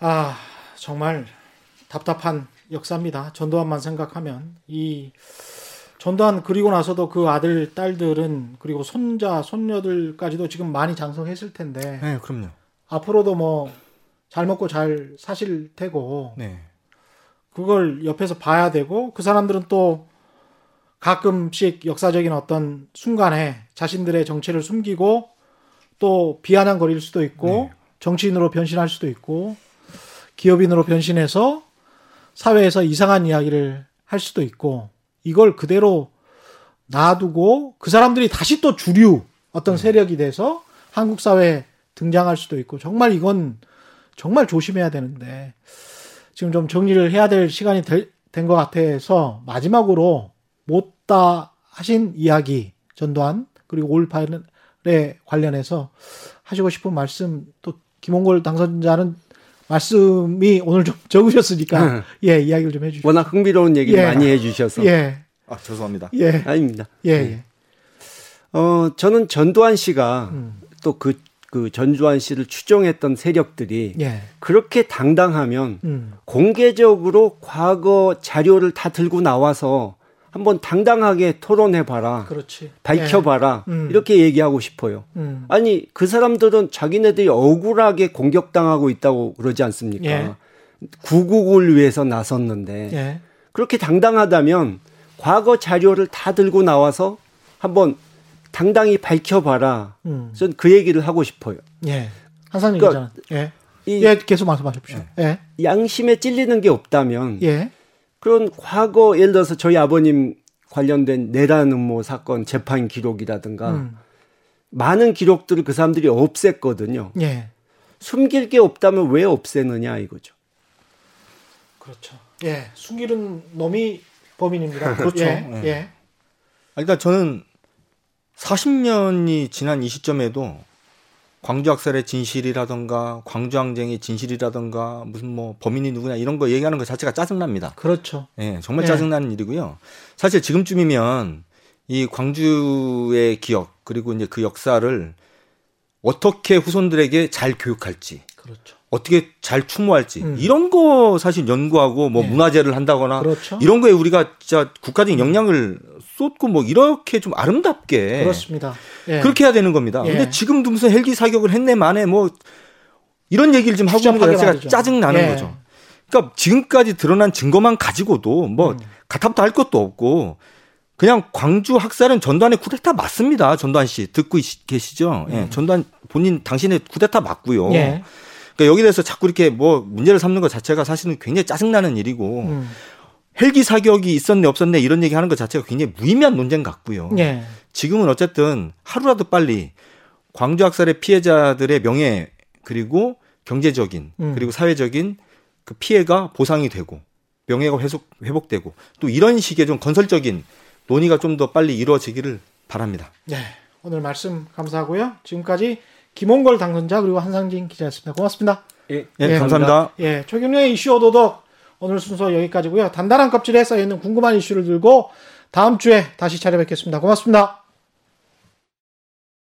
아 정말 답답한 역사입니다. 전두환만 생각하면 이 전두환 그리고 나서도 그 아들 딸들은 그리고 손자 손녀들까지도 지금 많이 장성했을 텐데. 네, 그럼요. 앞으로도 뭐 잘 먹고 잘 사실 테고. 네. 그걸 옆에서 봐야 되고 그 사람들은 또 가끔씩 역사적인 어떤 순간에 자신들의 정체를 숨기고 또 비아냥 거릴 수도 있고 네. 정치인으로 변신할 수도 있고 기업인으로 변신해서 사회에서 이상한 이야기를 할 수도 있고 이걸 그대로 놔두고 그 사람들이 다시 또 주류 어떤 세력이 돼서 한국 사회에 등장할 수도 있고 정말 이건 정말 조심해야 되는데 지금 좀 정리를 해야 될 시간이 된 것 같아서 마지막으로 못다 하신 이야기 전두환 그리고 5.18에 관련해서 하시고 싶은 말씀 또 김홍걸 당선자는 말씀이 오늘 좀 적으셨으니까 네. *laughs* 예 이야기를 좀 해주시죠. 워낙 흥미로운 얘기를 예. 많이 해주셔서 예. 아 죄송합니다. 예 아닙니다. 예. 예. 어 저는 전두환 씨가 음. 또그 그 전두환 씨를 추종했던 세력들이 예. 그렇게 당당하면 음. 공개적으로 과거 자료를 다 들고 나와서 한번 당당하게 토론해 봐라. 그렇지. 밝혀 봐라. 네. 음. 이렇게 얘기하고 싶어요. 음. 아니, 그 사람들은 자기네들이 억울하게 공격당하고 있다고 그러지 않습니까? 예. 구국을 위해서 나섰는데 예. 그렇게 당당하다면 과거 자료를 다 들고 나와서 한번 당당히 밝혀봐라. 음. 저는 그 얘기를 하고 싶어요. 예. 한사님 그러니까 예. 이, 예, 계속 말씀하십시오. 예. 양심에 찔리는 게 없다면 예. 그런 과거 예를 들어서 저희 아버님 관련된 내란 음모 사건 재판 기록이라든가 음. 많은 기록들을 그 사람들이 없앴거든요. 예. 숨길 게 없다면 왜 없애느냐 이거죠. 그렇죠. 예, 숨기는 놈이 범인입니다. *laughs* 그렇죠. 예. 예. 예. 일단 저는 40년이 지난 이 시점에도 광주 학살의 진실이라던가 광주 항쟁의 진실이라던가 무슨 뭐 범인이 누구냐 이런 거 얘기하는 것 자체가 짜증납니다. 그렇죠. 예, 정말 예. 짜증나는 예. 일이고요. 사실 지금쯤이면 이 광주의 기억 그리고 이제 그 역사를 어떻게 후손들에게 잘 교육할지 그렇죠. 어떻게 잘 추모할지 음. 이런 거 사실 연구하고 뭐 네. 문화재를 한다거나 그렇죠. 이런 거에 우리가 진짜 국가적인 역량을 쏟고 뭐 이렇게 좀 아름답게 그렇습니다. 예. 그렇게 해야 되는 겁니다. 예. 근데 지금도 무슨 헬기 사격을 했네 만에 뭐 이런 얘기를 좀 하고 있는 거 자체가 짜증 나는 예. 거죠. 그러니까 지금까지 드러난 증거만 가지고도 뭐 음. 가타부터 할 것도 없고 그냥 광주 학살은 전두환의 쿠데타 맞습니다. 전두환 씨 듣고 계시죠? 예. 음. 전두환 본인 당신의 쿠데타 맞고요. 예. 그러니까 여기 대해서 자꾸 이렇게 뭐 문제를 삼는 것 자체가 사실은 굉장히 짜증나는 일이고 음. 헬기 사격이 있었네 없었네 이런 얘기 하는 것 자체가 굉장히 무의미한 논쟁 같고요. 예. 지금은 어쨌든 하루라도 빨리 광주 학살의 피해자들의 명예 그리고 경제적인 음. 그리고 사회적인 그 피해가 보상이 되고 명예가 회복, 회복되고 또 이런 식의 좀 건설적인 논의가 좀 더 빨리 이루어지기를 바랍니다. 네. 오늘 말씀 감사하고요. 지금까지 김홍걸 당선자 그리고 한상진 기자였습니다. 고맙습니다. 예, 예, 감사합니다. 예, 최경련의 이슈 오도독 오늘 순서 여기까지고요. 단단한 껍질에 쌓여 있는 궁금한 이슈를 들고 다음 주에 다시 찾아뵙겠습니다. 고맙습니다.